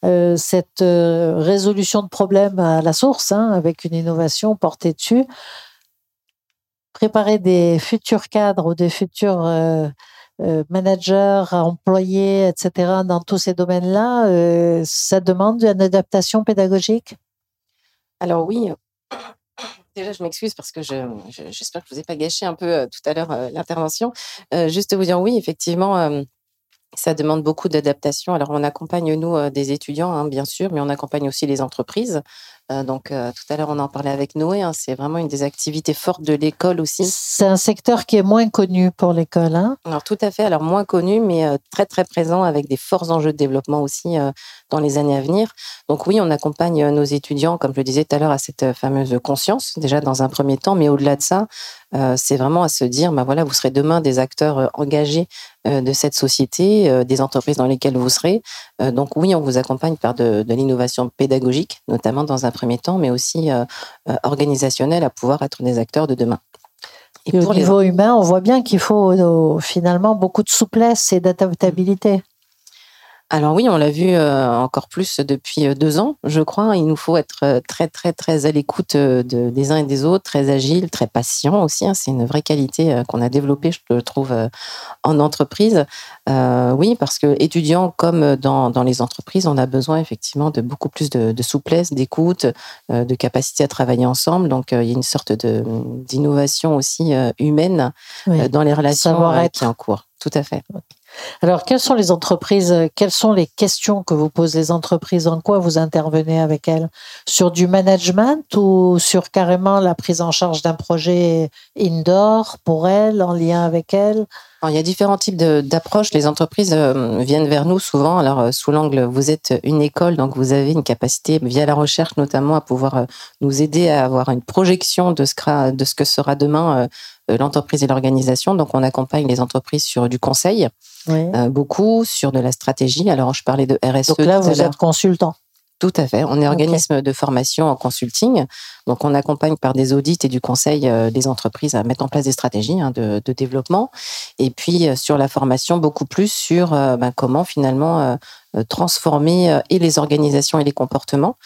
cette résolution de problèmes à la source, hein, avec une innovation portée dessus. Préparer des futurs cadres ou des futurs euh, manager, employé, etc., dans tous ces domaines-là, euh, ça demande une adaptation pédagogique? Alors oui. Déjà, je m'excuse parce que j'espère que je ne vous ai pas gâché un peu euh, tout à l'heure l'intervention. juste vous dire oui, effectivement, ça demande beaucoup d'adaptation. Alors, on accompagne, nous, des étudiants, hein, bien sûr, mais on accompagne aussi les entreprises. Euh, donc, euh, tout à l'heure, on en parlait avec Noé. Hein, c'est vraiment une des activités fortes de l'école aussi. C'est un secteur qui est moins connu pour l'école. Hein Alors, tout à fait. Alors, moins connu, mais euh, très, très présent avec des forts enjeux de développement aussi dans les années à venir. Donc, oui, on accompagne nos étudiants, comme je le disais tout à l'heure, à cette fameuse conscience, déjà dans un premier temps. Mais au-delà de ça, c'est vraiment à se dire, bah voilà, vous serez demain des acteurs engagés de cette société, des entreprises dans lesquelles vous serez. donc, oui, on vous accompagne par de, de l'innovation pédagogique, notamment dans un premier temps, mais aussi euh, euh, organisationnel à pouvoir être des acteurs de demain. Et, au niveau humain, on voit bien qu'il faut euh, finalement beaucoup de souplesse et d'adaptabilité. Alors oui, on l'a vu euh, encore plus depuis euh, deux ans, je crois. Il nous faut être euh, très, très, très à l'écoute de, des uns et des autres, très agile, très patient aussi. Hein. C'est une vraie qualité qu'on a développée, je le trouve, en entreprise. oui, parce que étudiants comme dans, dans, les entreprises, on a besoin effectivement de beaucoup plus de, de souplesse, d'écoute, de capacité à travailler ensemble. Donc il y a une sorte d'innovation aussi humaine dans les relations qui est en cours. Tout à fait. Alors, quelles sont les entreprises, euh, quelles sont les questions que vous posez les entreprises? En quoi vous intervenez avec elles? Sur du management ou sur carrément la prise en charge d'un projet indoor pour elles, en lien avec elles? Il y a différents types d'approches. Les entreprises euh, viennent vers nous souvent. Alors, euh, sous l'angle, vous êtes une école, donc vous avez une capacité, via la recherche notamment, à pouvoir nous aider à avoir une projection de ce, de ce que sera demain l'entreprise et l'organisation. Donc, on accompagne les entreprises sur du conseil, euh, beaucoup sur de la stratégie. Alors, je parlais de RSE. Donc là, vous êtes consultant. Tout à fait. On est organisme de formation en consulting. Donc, on accompagne par des audits et du conseil euh, des entreprises à mettre en place des stratégies hein, de, développement. Et puis, euh, sur la formation, beaucoup plus sur ben, comment finalement transformer et les organisations et les comportements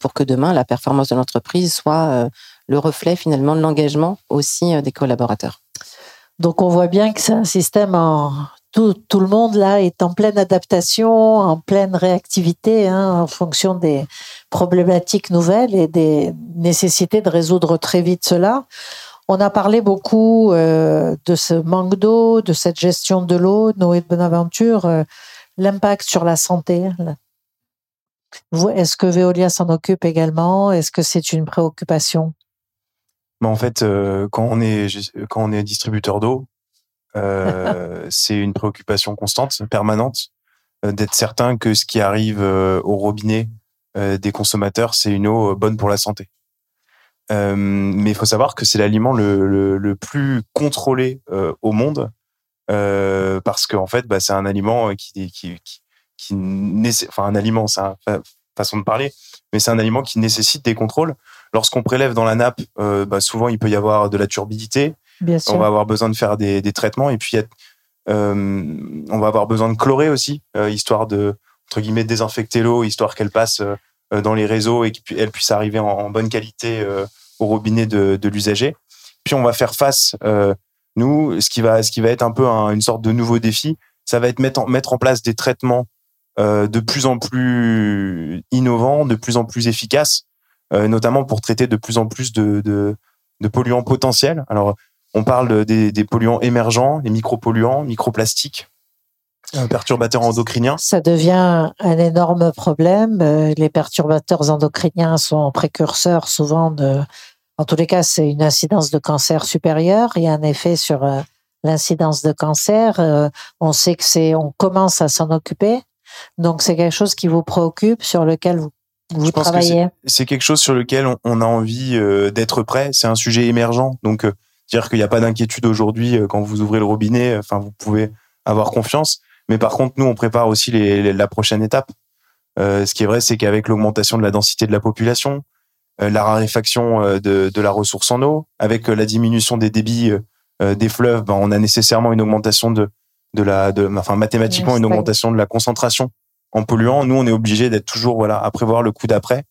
pour que demain, la performance de l'entreprise soit le reflet finalement de l'engagement aussi des collaborateurs. Donc on voit bien que c'est un système en tout, le monde là est en pleine adaptation, en pleine réactivité hein, en fonction des problématiques nouvelles et des nécessités de résoudre très vite cela. On a parlé beaucoup euh, de ce manque d'eau, de cette gestion de l'eau, Noé de Bonaventure, euh, l'impact sur la santé. Est-ce que Veolia s'en occupe également? Est-ce que c'est une préoccupation? En fait, euh, quand on est distributeur d'eau, c'est une préoccupation constante, permanente, d'être certain que ce qui arrive au robinet des consommateurs, c'est une eau bonne pour la santé. Euh, mais il faut savoir que c'est l'aliment le, plus contrôlé euh, au monde euh, parce qu'en en fait, bah, c'est un aliment qui, enfin un aliment, c'est façon de parler, mais c'est un aliment qui nécessite des contrôles. Lorsqu'on prélève dans la nappe, euh, bah, souvent il peut y avoir de la turbidité. Bien sûr. On va avoir besoin de faire des, des traitements et puis euh, on va avoir besoin de chlorer aussi, histoire de entre guillemets désinfecter l'eau, histoire qu'elle passe dans les réseaux et qu'elle puisse arriver en, en bonne qualité au robinet de, de l'usager. Puis on va faire face, euh, nous, ce qui va, ce qui va être un peu une sorte de nouveau défi, ça va être mettre en, mettre en place des traitements euh, de plus en plus innovants, de plus en plus efficaces, euh, notamment pour traiter de plus en plus de, de, de polluants potentiels. Alors, on parle des, des polluants émergents, les micropolluants, microplastiques, perturbateurs endocriniens. Ça devient un énorme problème. Euh, les perturbateurs endocriniens sont précurseurs souvent de, en tous les cas, c'est une incidence de cancer supérieure. Il y a un effet sur euh, l'incidence de cancer. Euh, on sait que c'est, on commence à s'en occuper. Donc c'est quelque chose qui vous préoccupe, sur lequel vous, vous travaillez? C'est quelque chose sur lequel on, a envie d'être prêt. C'est un sujet émergent. Donc dire qu'il n'y a pas d'inquiétude aujourd'hui quand vous ouvrez le robinet. Enfin, vous pouvez avoir confiance. Mais par contre, nous, on prépare aussi les, la prochaine étape. Euh, ce qui est vrai, c'est qu'avec l'augmentation de la densité de la population, euh, la raréfaction euh, de, de, la ressource en eau, avec euh, la diminution des débits euh, des fleuves, ben, on a nécessairement une augmentation de, de la, de, enfin mathématiquement une augmentation de la concentration en polluants. Nous, on est obligé d'être toujours voilà à prévoir le coup d'après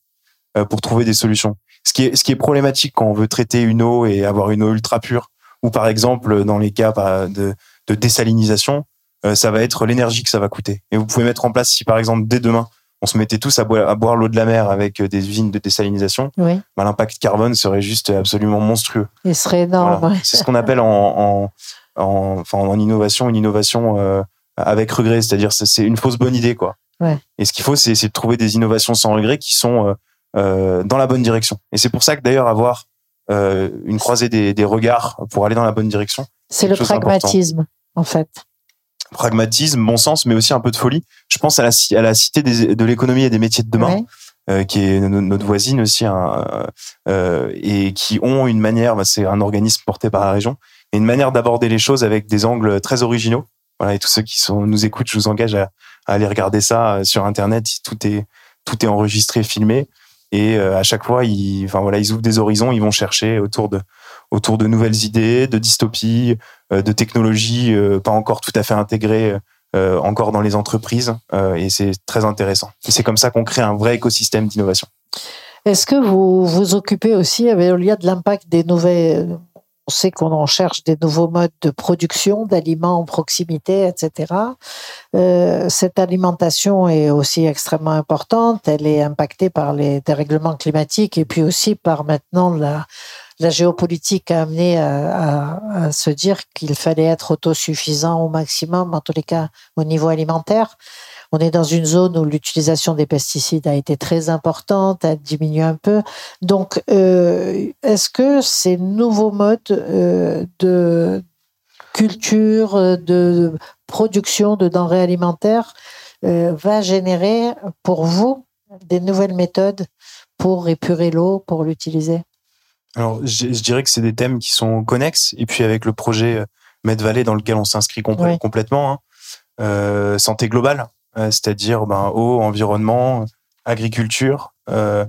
pour trouver des solutions. Ce qui est ce qui est problématique quand on veut traiter une eau et avoir une eau ultra pure, ou par exemple dans les cas bah, de, de désalinisation, euh, ça va être l'énergie que ça va coûter. Et vous pouvez mettre en place, si par exemple dès demain, on se mettait tous à boire, l'eau de la mer avec euh, des usines de désalinisation, oui. bah, l'impact carbone serait juste absolument monstrueux. Il serait énorme. C'est ce qu'on appelle en, en, en innovation une innovation euh, avec regret, c'est-à-dire c'est une fausse bonne idée quoi. Ouais. Et ce qu'il faut, c'est de trouver des innovations sans regret qui sont euh, dans la bonne direction. Et c'est pour ça que d'ailleurs avoir euh, une croisée des, des, regards pour aller dans la bonne direction. C'est le pragmatisme, en fait pragmatisme, bon sens, mais aussi un peu de folie. Je pense à la, à la cité des, de l'économie et des métiers de demain, euh, qui est notre voisine aussi, hein, euh, et qui ont une manière, bah, c'est un organisme porté par la région, et une manière d'aborder les choses avec des angles très originaux. Voilà, et tous ceux qui sont, nous écoutent, je vous engage à, à aller regarder ça euh, sur Internet. Tout est, tout est enregistré, filmé. Et euh, à chaque fois, ils, enfin voilà, ils ouvrent des horizons, ils vont chercher autour de, autour de nouvelles idées, de dystopies, euh, de technologies euh, pas encore tout à fait intégrées encore dans les entreprises. et c'est très intéressant. Et c'est comme ça qu'on crée un vrai écosystème d'innovation. Est-ce que vous vous occupez aussi, avec de l'impact des nouvelles on sait qu'on en cherche des nouveaux modes de production d'aliments en proximité, etc. Euh, cette alimentation est aussi extrêmement importante. Elle est impactée par les dérèglements climatiques et puis aussi par maintenant la, la géopolitique a amené à, à, se dire qu'il fallait être autosuffisant au maximum, en tous les cas au niveau alimentaire. On est dans une zone où l'utilisation des pesticides a été très importante, a diminué un peu. Donc, euh, est-ce que ces nouveaux modes euh, de culture, de production de denrées alimentaires euh, va générer pour vous des nouvelles méthodes pour épurer l'eau, pour l'utiliser? Alors, je, dirais que c'est des thèmes qui sont connexes. Et puis, avec le projet Med Valley dans lequel on s'inscrit complètement, hein, euh, santé globale, euh, c'est-à-dire ben, eau, environnement, agriculture, euh,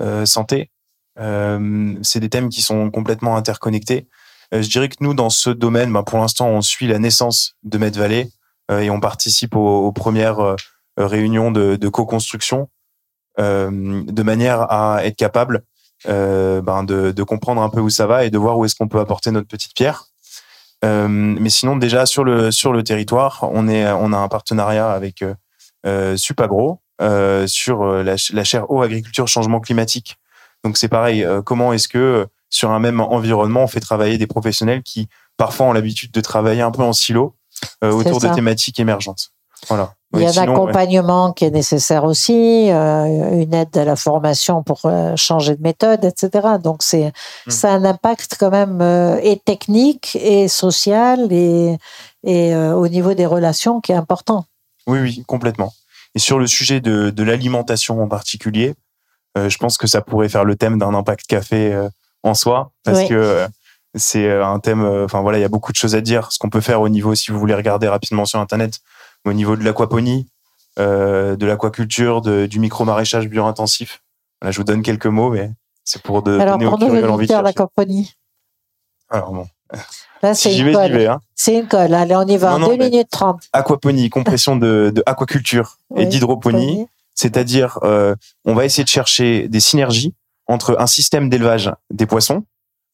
euh santé. c'est des thèmes qui sont complètement interconnectés. je dirais que nous, dans ce domaine, ben, pour l'instant, on suit la naissance de Med Valley et on participe aux, aux premières réunions de, de co-construction de manière à être capable euh, ben de, de, comprendre un peu où ça va et de voir où est-ce qu'on peut apporter notre petite pierre. mais sinon, déjà sur le sur le territoire, on est on a un partenariat avec Supagro sur la, la chaire eau agriculture changement climatique. Donc c'est pareil. comment est-ce que sur un même environnement, on fait travailler des professionnels qui parfois ont l'habitude de travailler un peu en silo autour de thématiques émergentes. Voilà. Il y a un accompagnement qui est nécessaire aussi, euh, une aide à la formation pour euh, changer de méthode, etc. Donc c'est mmh. ça a un impact quand même euh, et technique et social et et au niveau des relations qui est important. Oui, oui, complètement. Et sur le sujet de, de l'alimentation en particulier, je pense que ça pourrait faire le thème d'un impact café en soi, parce que c'est un thème. Enfin voilà, il y a beaucoup de choses à dire. Ce qu'on peut faire au niveau, si vous voulez regarder rapidement sur internet, au niveau de l'aquaponie, euh, de l'aquaculture, du micro-maraîchage bio-intensif. je vous donne quelques mots, mais c'est pour de, Alors, donner pour nous, l'envie de l'aquaponie. Alors bon. Là, c'est une, colle. Hein. C'est une colle. Allez, on y va. en 2 minutes 30. Aquaponie, compression de, de aquaculture et d'hydroponie. C'est-à-dire, euh, on va essayer de chercher des synergies entre un système d'élevage des poissons,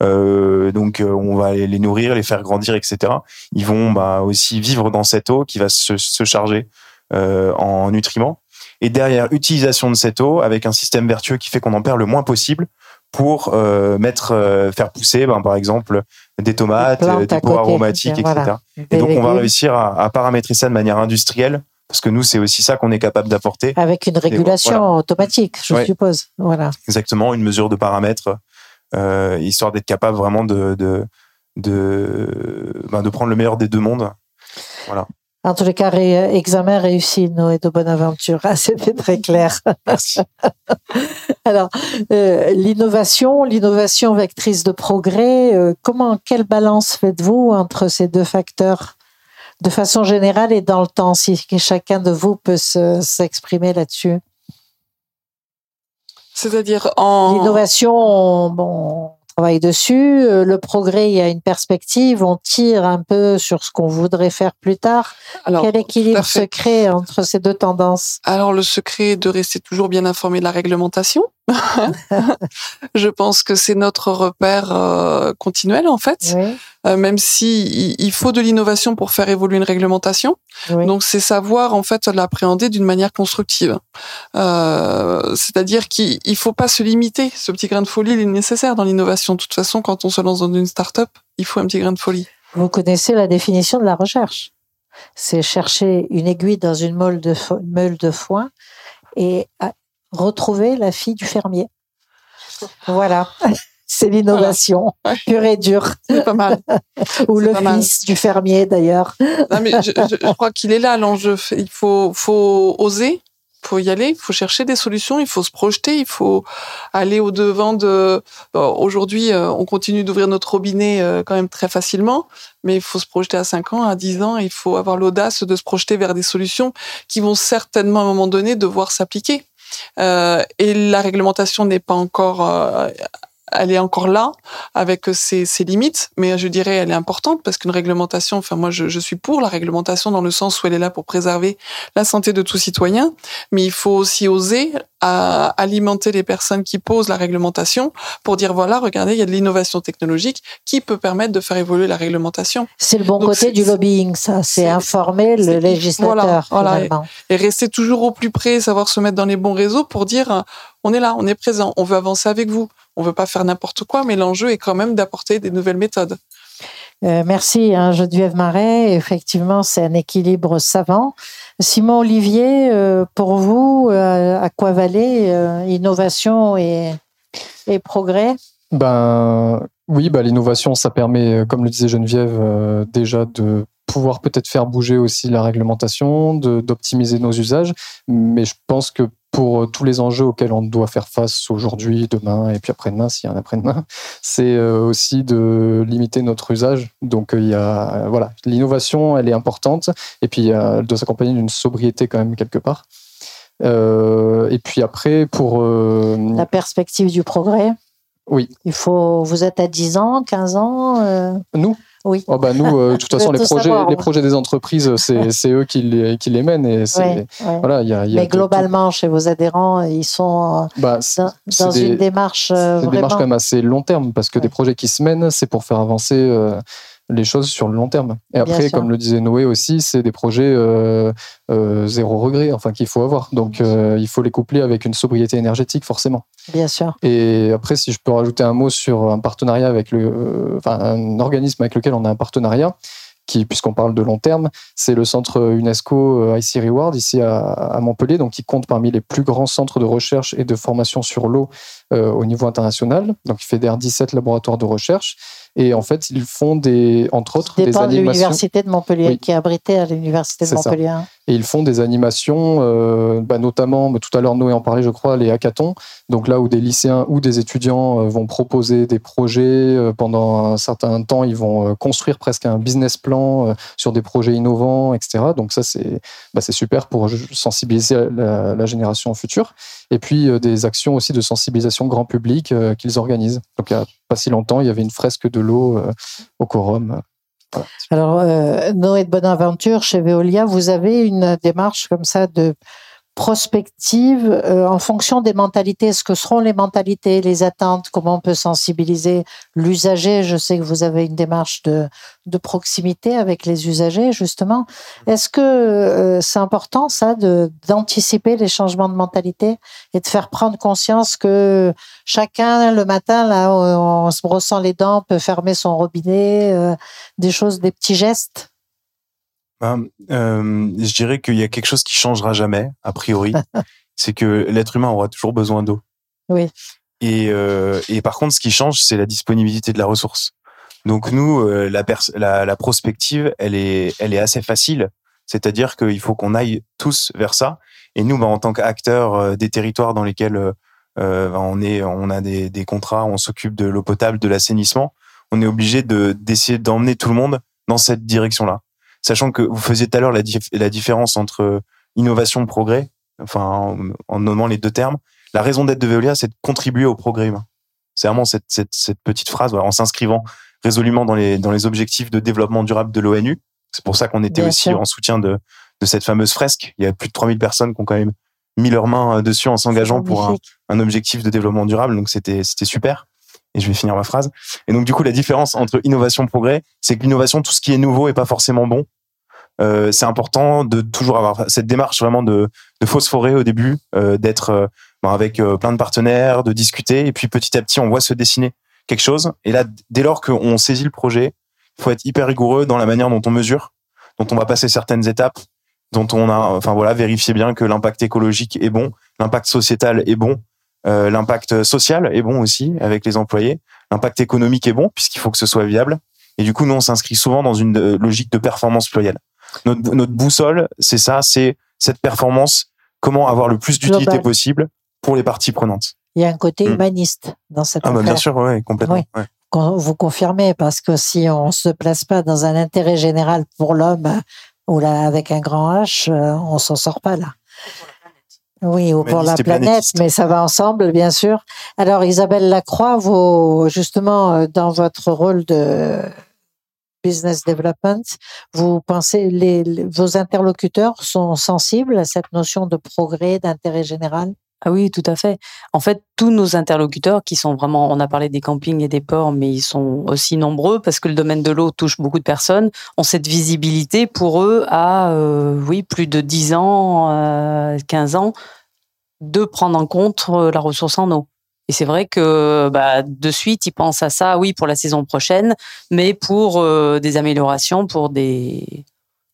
euh, donc euh, on va les nourrir, les faire grandir, etc. Ils vont bah, aussi vivre dans cette eau qui va se, se charger euh, en nutriments. Et derrière, utilisation de cette eau avec un système vertueux qui fait qu'on en perd le moins possible pour euh, mettre, euh, faire pousser, ben, par exemple, des tomates, des pots aromatiques, etc. Et donc on va réussir à, à paramétrer ça de manière industrielle parce que nous, c'est aussi ça qu'on est capable d'apporter. Avec une régulation automatique, je suppose. Voilà. Exactement, une mesure de paramètres histoire d'être capable vraiment de de de, ben, de prendre le meilleur des deux mondes. Voilà. En tous les cas, examen réussi, Noé de Bonaventure. Ah, C'était très clair. Merci. Alors, euh, l'innovation, l'innovation vectrice de progrès, euh, comment, quelle balance faites-vous entre ces deux facteurs? De façon générale et dans le temps, si chacun de vous peut s'exprimer là-dessus c'est-à-dire en l'innovation, bon, on travaille dessus. Euh, le progrès, il y a une perspective. On tire un peu sur ce qu'on voudrait faire plus tard. Alors, Quel équilibre se crée entre ces deux tendances? Alors le secret est de rester toujours bien informé de la réglementation. Je pense que c'est notre repère euh, continuel en fait, euh, même si il, faut de l'innovation pour faire évoluer une réglementation. Donc c'est savoir en fait l'appréhender d'une manière constructive. Euh, C'est-à-dire qu'il faut pas se limiter. Ce petit grain de folie il est nécessaire dans l'innovation. De toute façon, quand on se lance dans une start-up, il faut un petit grain de folie. Vous connaissez la définition de la recherche C'est chercher une aiguille dans une meule de, meule de foin et retrouver la fille du fermier. Voilà. C'est l'innovation pure et dure. C'est pas mal. Ou le fils du fermier d'ailleurs. je, crois qu'il est là l'enjeu. Il faut, faut oser, il faut y aller, il faut chercher des solutions, il faut se projeter, il faut aller au devant de. Aujourd'hui, euh, on continue d'ouvrir notre robinet euh, quand même très facilement, mais il faut se projeter à 5 ans, à 10 ans. Il faut avoir l'audace de se projeter vers des solutions qui vont certainement à un moment donné devoir s'appliquer. Euh, et la réglementation n'est pas encore euh, elle est encore là avec ses, ses, limites, mais je dirais elle est importante parce qu'une réglementation, enfin moi je, je, suis pour la réglementation dans le sens où elle est là pour préserver la santé de tout citoyen, mais il faut aussi oser à alimenter les personnes qui posent la réglementation pour dire voilà, regardez, il y a de l'innovation technologique qui peut permettre de faire évoluer la réglementation. C'est le bon côté du lobbying, ça, c'est informer le législateur. Voilà, et, rester toujours au plus près, savoir se mettre dans les bons réseaux pour dire on est là, on est présent, on veut avancer avec vous. On veut pas faire n'importe quoi, mais l'enjeu est quand même d'apporter des nouvelles méthodes. Euh, merci, hein, Geneviève Marais. Effectivement, c'est un équilibre savant. Simon Olivier, euh, pour vous, euh, à quoi valait euh, innovation et, et, progrès? Ben oui, ben, l'innovation, ça permet, comme le disait Geneviève, déjà de pouvoir peut-être faire bouger aussi la réglementation, d'optimiser nos usages. Mais je pense que pour euh, tous les enjeux auxquels on doit faire face aujourd'hui, demain et puis après-demain, s'il y a un après-demain, c'est euh, aussi de limiter notre usage. Donc euh, il y a voilà, l'innovation, elle est importante et puis elle doit s'accompagner d'une sobriété quand même quelque part. et puis après, pour la perspective du progrès. Oui. Il faut. Vous êtes à 10 ans, 15 ans. Nous. Oui. Oh bah nous, euh, de toute façon, les projets, les projets des entreprises, c'est eux qui les, qui les mènent. Et Voilà, y a, y a Mais globalement, chez vos adhérents, ils sont euh, bah, dans, une démarche. Euh, c'est une démarche quand même assez long terme parce que des projets qui se mènent, c'est pour faire avancer les choses sur le long terme. Et après, comme le disait Noé aussi, c'est des projets zéro regret, enfin qu'il faut avoir. Donc il faut les coupler avec une sobriété énergétique forcément. Bien sûr. Et après, si je peux rajouter un mot sur un partenariat avec le, enfin un organisme avec lequel on a un partenariat puisqu'on parle de long terme, c'est le centre UNESCO euh, IC Reward ici à, Montpellier, donc qui compte parmi les plus grands centres de recherche et de formation sur l'eau euh, au niveau international. Donc il fédère 17 laboratoires de recherche et en fait, ils font des, entre autres, des animations. de l'université de Montpellier, qui est abritée à l'université de Montpellier. Et ils font des animations, euh, bah, notamment, tout à l'heure Noé en parlait, je crois, les hackathons. Donc là où des lycéens ou des étudiants euh, vont proposer des projets euh, pendant un certain temps, ils vont construire presque un business plan sur des projets innovants, etc. Donc ça, c'est bah, super pour sensibiliser la, la, génération future. Et puis des actions aussi de sensibilisation grand public qu'ils organisent. Donc il n'y a pas si longtemps, il y avait une fresque de l'eau au quorum. Alors, euh, Noé de Bonaventure, chez Veolia, vous avez une démarche comme ça de prospective euh, en fonction des mentalités. Ce que seront les mentalités, les attentes, comment on peut sensibiliser l'usager? Je sais que vous avez une démarche de, de proximité avec les usagers, justement. Est-ce que euh, c'est important, ça, d'anticiper les changements de mentalité et de faire prendre conscience que chacun, le matin, là, en se brossant les dents, peut fermer son robinet, euh, des choses, des petits gestes? Ben, euh, je dirais qu'il y a quelque chose qui changera jamais, a priori. c'est que l'être humain aura toujours besoin d'eau. Oui. Et, euh, et par contre, ce qui change, c'est la disponibilité de la ressource. Donc nous, euh, la, la, la, prospective, elle est, elle est assez facile. C'est-à-dire qu'il faut qu'on aille tous vers ça. Et nous, ben, en tant qu'acteurs euh, des territoires dans lesquels euh, ben, on est, on a des, des contrats, on s'occupe de l'eau potable, de l'assainissement, on est obligé de d'essayer d'emmener tout le monde dans cette direction-là sachant que vous faisiez tout à l'heure la, la, différence entre innovation et progrès, enfin en, nommant les deux termes. La raison d'être de Veolia, c'est de contribuer au progrès humain. C'est vraiment cette, cette, cette, petite phrase, en s'inscrivant résolument dans les, dans les objectifs de développement durable de l'ONU. C'est pour ça qu'on était aussi en soutien de, de cette fameuse fresque. Il y a plus de 3000 personnes qui ont quand même mis leurs mains euh, dessus en s'engageant pour un, un, objectif de développement durable. Donc c'était c'était super. Et je vais finir ma phrase. Et donc du coup, la différence entre innovation progrès, c'est que l'innovation, tout ce qui est nouveau est pas forcément bon. Euh, c'est important de toujours avoir cette démarche vraiment de, de phosphorer au début, euh, d'être euh, ben, avec plein de partenaires, de discuter, et puis petit à petit on voit se dessiner quelque chose. Et là, dès lors qu'on saisit le projet, il faut être hyper rigoureux dans la manière dont on mesure, dont on va passer certaines étapes, dont on a, enfin voilà, vérifier bien que l'impact écologique est bon, l'impact sociétal est bon, euh, l'impact social est bon aussi avec les employés, l'impact économique est bon puisqu'il faut que ce soit viable. Et du coup, nous, on s'inscrit souvent dans une logique de performance plurielle. Notre, notre boussole, c'est ça, c'est cette performance, comment avoir le plus d'utilité possible pour les parties prenantes. Il y a un côté hmm. humaniste dans cette ah bah bien sûr, oui, complètement. Oui. Vous confirmez, parce que si on se place pas dans un intérêt général pour l'homme, ou là, avec un grand H, euh, on s'en sort pas là. Oui, ou pour la planète, mais ça va ensemble, bien sûr. Alors, Isabelle Lacroix, vous, justement, euh, dans votre rôle de business development, vous pensez les, vos interlocuteurs sont sensibles à cette notion de progrès, d'intérêt général? Ah oui, tout à fait. En fait, tous nos interlocuteurs qui sont vraiment, on a parlé des campings et des ports, mais ils sont aussi nombreux parce que le domaine de l'eau touche beaucoup de personnes, ont cette visibilité pour eux à, euh, oui, plus de 10 ans, euh, 15 ans, de prendre en compte euh, la ressource en eau. Et c'est vrai que bah, de suite, ils pensent à ça, oui, pour la saison prochaine, mais pour euh, des améliorations pour des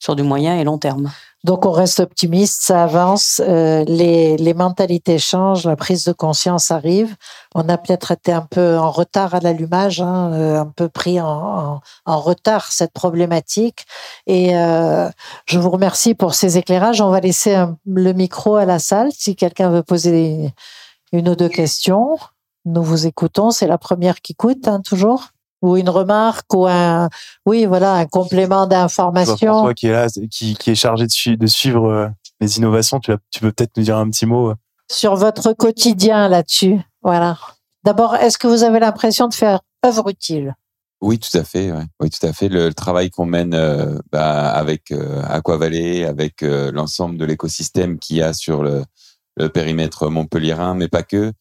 sur du moyen et long terme. Donc on reste optimiste, ça avance, euh, les, les mentalités changent, la prise de conscience arrive. On a peut-être été un peu en retard à l'allumage, hein, euh, un peu pris en, en, en, retard cette problématique. Et euh, je vous remercie pour ces éclairages. On va laisser le micro à la salle si quelqu'un veut poser une ou deux questions. Nous vous écoutons. C'est la première qui coûte, hein, toujours ou une remarque ou un oui voilà un complément d'information. François qui est là, qui, qui est chargé de, de suivre euh, les innovations, tu, tu peux peut-être nous dire un petit mot euh. sur votre quotidien là-dessus. Voilà. D'abord, est-ce que vous avez l'impression de faire œuvre utile? Oui, tout à fait. Oui, tout à fait. Le, travail qu'on mène euh, bah, avec Aquavalley, avec l'ensemble de l'écosystème qu'il y a sur le, le périmètre montpellierin, mais pas que.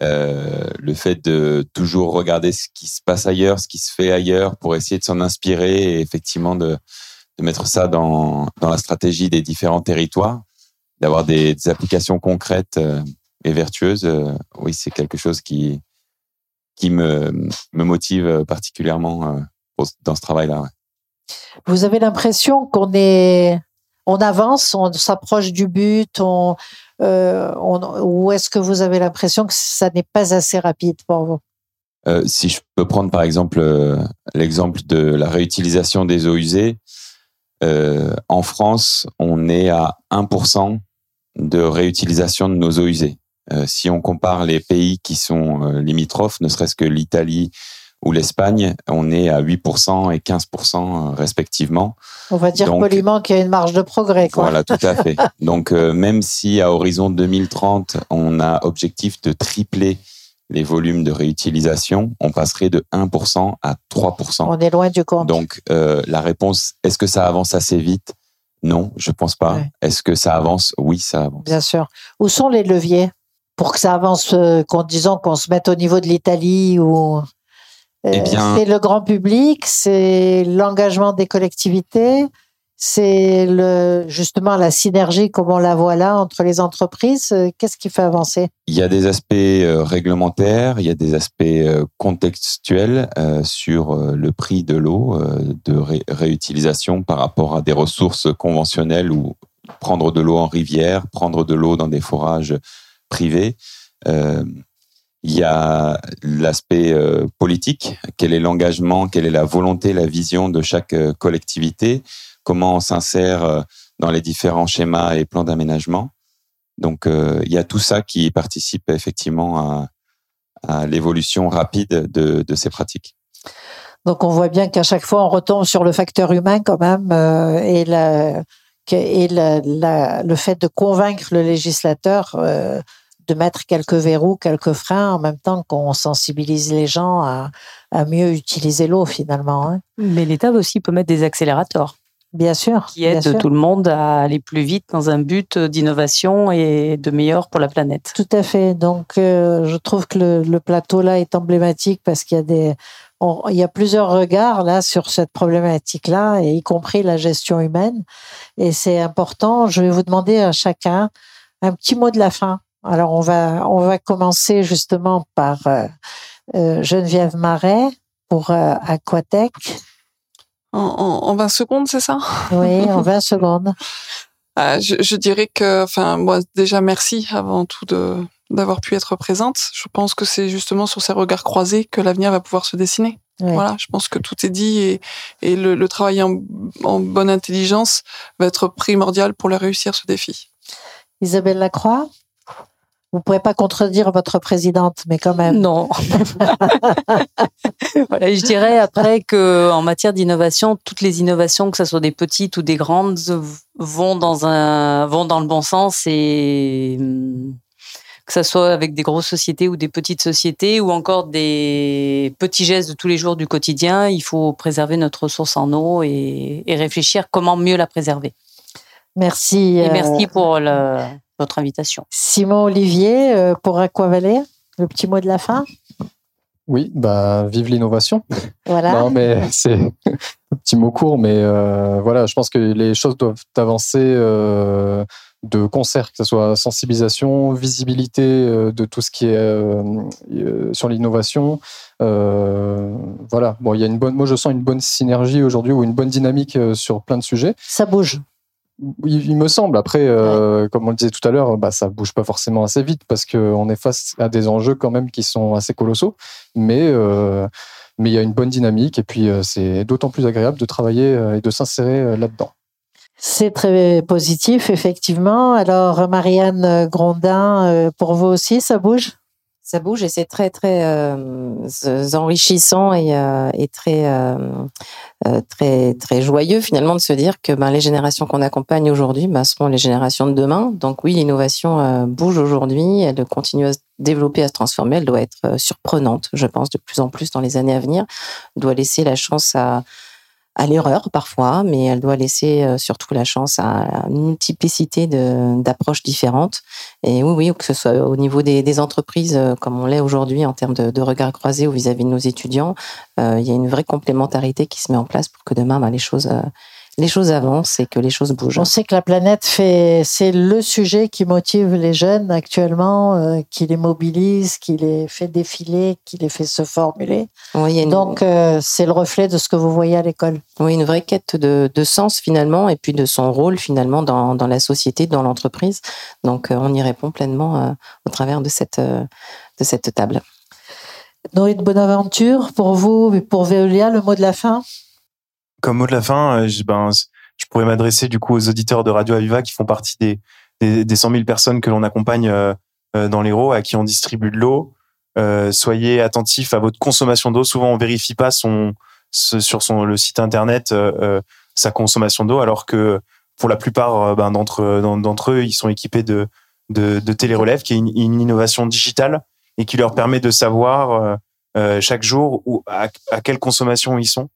Le fait de toujours regarder ce qui se passe ailleurs, ce qui se fait ailleurs, pour essayer de s'en inspirer et effectivement de, mettre ça dans, la stratégie des différents territoires, d'avoir des, applications concrètes et vertueuses. oui, c'est quelque chose qui qui me, me motive particulièrement dans ce travail-là. Vous avez l'impression qu'on est, on avance, on s'approche du but, on, euh, ou est-ce que vous avez l'impression que ça n'est pas assez rapide pour vous? Euh, Si je peux prendre par exemple euh, l'exemple de la réutilisation des eaux usées, en France, on est à 1% de réutilisation de nos eaux usées. Si on compare les pays qui sont limitrophes, ne serait-ce que l'Italie, ou l'Espagne, on est à 8% et 15% euh, respectivement. On va dire poliment qu'il y a une marge de progrès. Quoi. Voilà, tout à fait. Donc euh, même si à horizon 2030, on a objectif de tripler les volumes de réutilisation, on passerait de 1% à 3%. On est loin du compte. Donc euh, la réponse, est-ce que ça avance assez vite? Non, je pense pas. Est-ce que ça avance? Oui, ça avance. Bien sûr. Où sont les leviers pour que ça avance, qu'en disant qu'on se mette au niveau de l'Italie ou eh euh, c'est le grand public, c'est l'engagement des collectivités, c'est le, justement la synergie comme on la voit là entre les entreprises. Euh, qu'est-ce qui fait avancer? Il y a des aspects euh, réglementaires, il y a des aspects contextuels sur le prix de l'eau, de réutilisation par rapport à des ressources conventionnelles ou prendre de l'eau en rivière, prendre de l'eau dans des forages privés. Il y a l'aspect euh, politique, quel est l'engagement, quelle est la volonté, la vision de chaque euh, collectivité, comment on s'insère euh, dans les différents schémas et plans d'aménagement? Donc il y a tout ça qui participe effectivement à, l'évolution rapide de, ces pratiques. Donc on voit bien qu'à chaque fois on retombe sur le facteur humain quand même et, le fait de convaincre le législateur de mettre quelques verrous, quelques freins, en même temps qu'on sensibilise les gens à, mieux utiliser l'eau finalement. Hein. Mais l'État aussi peut mettre des accélérateurs. Bien sûr. Qui aident tout le monde à aller plus vite dans un but d'innovation et de meilleur pour la planète. Tout à fait. Donc, euh, je trouve que le, plateau là est emblématique parce qu'il y a des, il y a plusieurs regards là sur cette problématique-là, et y compris la gestion humaine. Et c'est important. Je vais vous demander à chacun un petit mot de la fin. Alors on va on va commencer justement par euh, euh, Geneviève Marais pour euh, Aquatech. En, en, 20 secondes, c'est ça? Oui, en 20 secondes. je, dirais que, enfin, moi déjà merci avant tout de d'avoir pu être présente. Je pense que c'est justement sur ces regards croisés que l'avenir va pouvoir se dessiner. Voilà, je pense que tout est dit et, et le, le travail en, en bonne intelligence va être primordial pour le réussir ce défi. Isabelle Lacroix? Vous pouvez pas contredire votre présidente, mais quand même. Non. voilà, je dirais après que en matière d'innovation, toutes les innovations, que ce soit des petites ou des grandes, vont dans un vont dans le bon sens et que ce soit avec des grosses sociétés ou des petites sociétés ou encore des petits gestes de tous les jours du quotidien, il faut préserver notre ressource en eau et, et réfléchir comment mieux la préserver. Merci. Et merci euh, pour le votre invitation. Simon Olivier, euh, pour Aquavalet, le petit mot de la fin? Oui, bah, vive l'innovation. Voilà. non, mais c'est un petit mot court, mais euh, voilà, je pense que les choses doivent avancer euh, de concert, que ce soit sensibilisation, visibilité de tout ce qui est sur l'innovation. voilà, bon, il y a une bonne, moi je sens une bonne synergie aujourd'hui ou une bonne dynamique sur plein de sujets. Ça bouge il, me semble. Après, euh, comme on le disait tout à l'heure, bah, ça bouge pas forcément assez vite parce qu'on est face à des enjeux quand même qui sont assez colossaux. Mais euh, mais il y a une bonne dynamique et puis euh, c'est d'autant plus agréable de travailler et de s'insérer là-dedans. C'est très positif, effectivement. Alors, Marianne Grondin, pour vous aussi, ça bouge? Ça bouge et c'est très très euh, enrichissant et, euh, très euh, très très joyeux finalement de se dire que ben, les générations qu'on accompagne aujourd'hui ben, seront les générations de demain. Donc oui, l'innovation bouge aujourd'hui, elle continue à se développer, à se transformer, elle doit être surprenante, je pense, de plus en plus dans les années à venir, elle doit laisser la chance à à l'erreur parfois, mais elle doit laisser euh, surtout la chance à une multiplicité d'approches différentes. Et oui, oui, que ce soit au niveau des, entreprises, euh, comme on l'est aujourd'hui en termes de, regard croisé ou vis-à-vis de nos étudiants, il y a une vraie complémentarité qui se met en place pour que demain, ben, les choses les choses avancent et que les choses bougent. On sait que la planète fait, c'est le sujet qui motive les jeunes actuellement, euh, qui les mobilise, qui les fait défiler, qui les fait se formuler. Donc euh, c'est le reflet de ce que vous voyez à l'école. Oui, une vraie quête de, sens finalement et puis de son rôle finalement dans, la société, dans l'entreprise. Donc euh, on y répond pleinement au travers de cette, de cette table. Noé de Bonaventure, pour vous et pour Veolia, le mot de la fin? Comme mot de la fin, euh, je, ben, je pourrais m'adresser du coup aux auditeurs de Radio Aviva qui font partie des, des, des 100 000 personnes que l'on accompagne euh, euh, dans l'Hérault, à qui on distribue de l'eau. soyez attentifs à votre consommation d'eau. Souvent, on vérifie pas son, sur son, le site internet sa consommation d'eau, alors que pour la plupart ben, d'entre d'entre eux, ils sont équipés de de, de télérelève, qui est une, une, innovation digitale et qui leur permet de savoir chaque jour où, à, à, quelle consommation ils sont.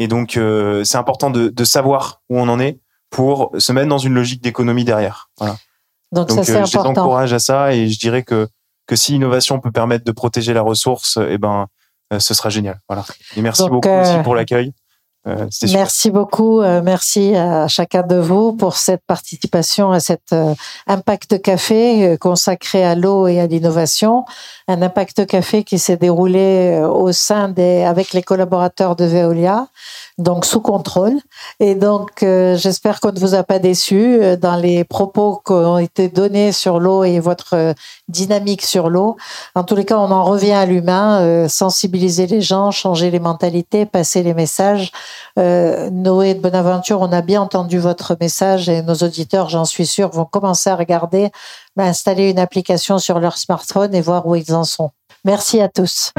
Et donc, euh, c'est important de, de, savoir où on en est pour se mettre dans une logique d'économie derrière. Voilà. Donc, ça, c'est euh, important. J'encourage à ça et je dirais que, que si l'innovation peut permettre de protéger la ressource, eh ben, euh, ce sera génial. Voilà. Et merci beaucoup aussi pour l'accueil. Euh, merci beaucoup, euh, merci à chacun de vous pour cette participation à cet euh, Impact Café consacré à l'eau et à l'innovation. Un Impact Café qui s'est déroulé au sein des, avec les collaborateurs de Veolia, donc sous contrôle. Et donc, j'espère qu'on ne vous a pas déçu dans les propos qui ont été donnés sur l'eau et votre dynamique sur l'eau. En tous les cas, on en revient à l'humain, sensibiliser les gens, changer les mentalités, passer les messages. Euh, Noé de Bonaventure, on a bien entendu votre message et nos auditeurs, j'en suis sûr, vont commencer à regarder, installer une application sur leur smartphone et voir où ils en sont. Merci à tous.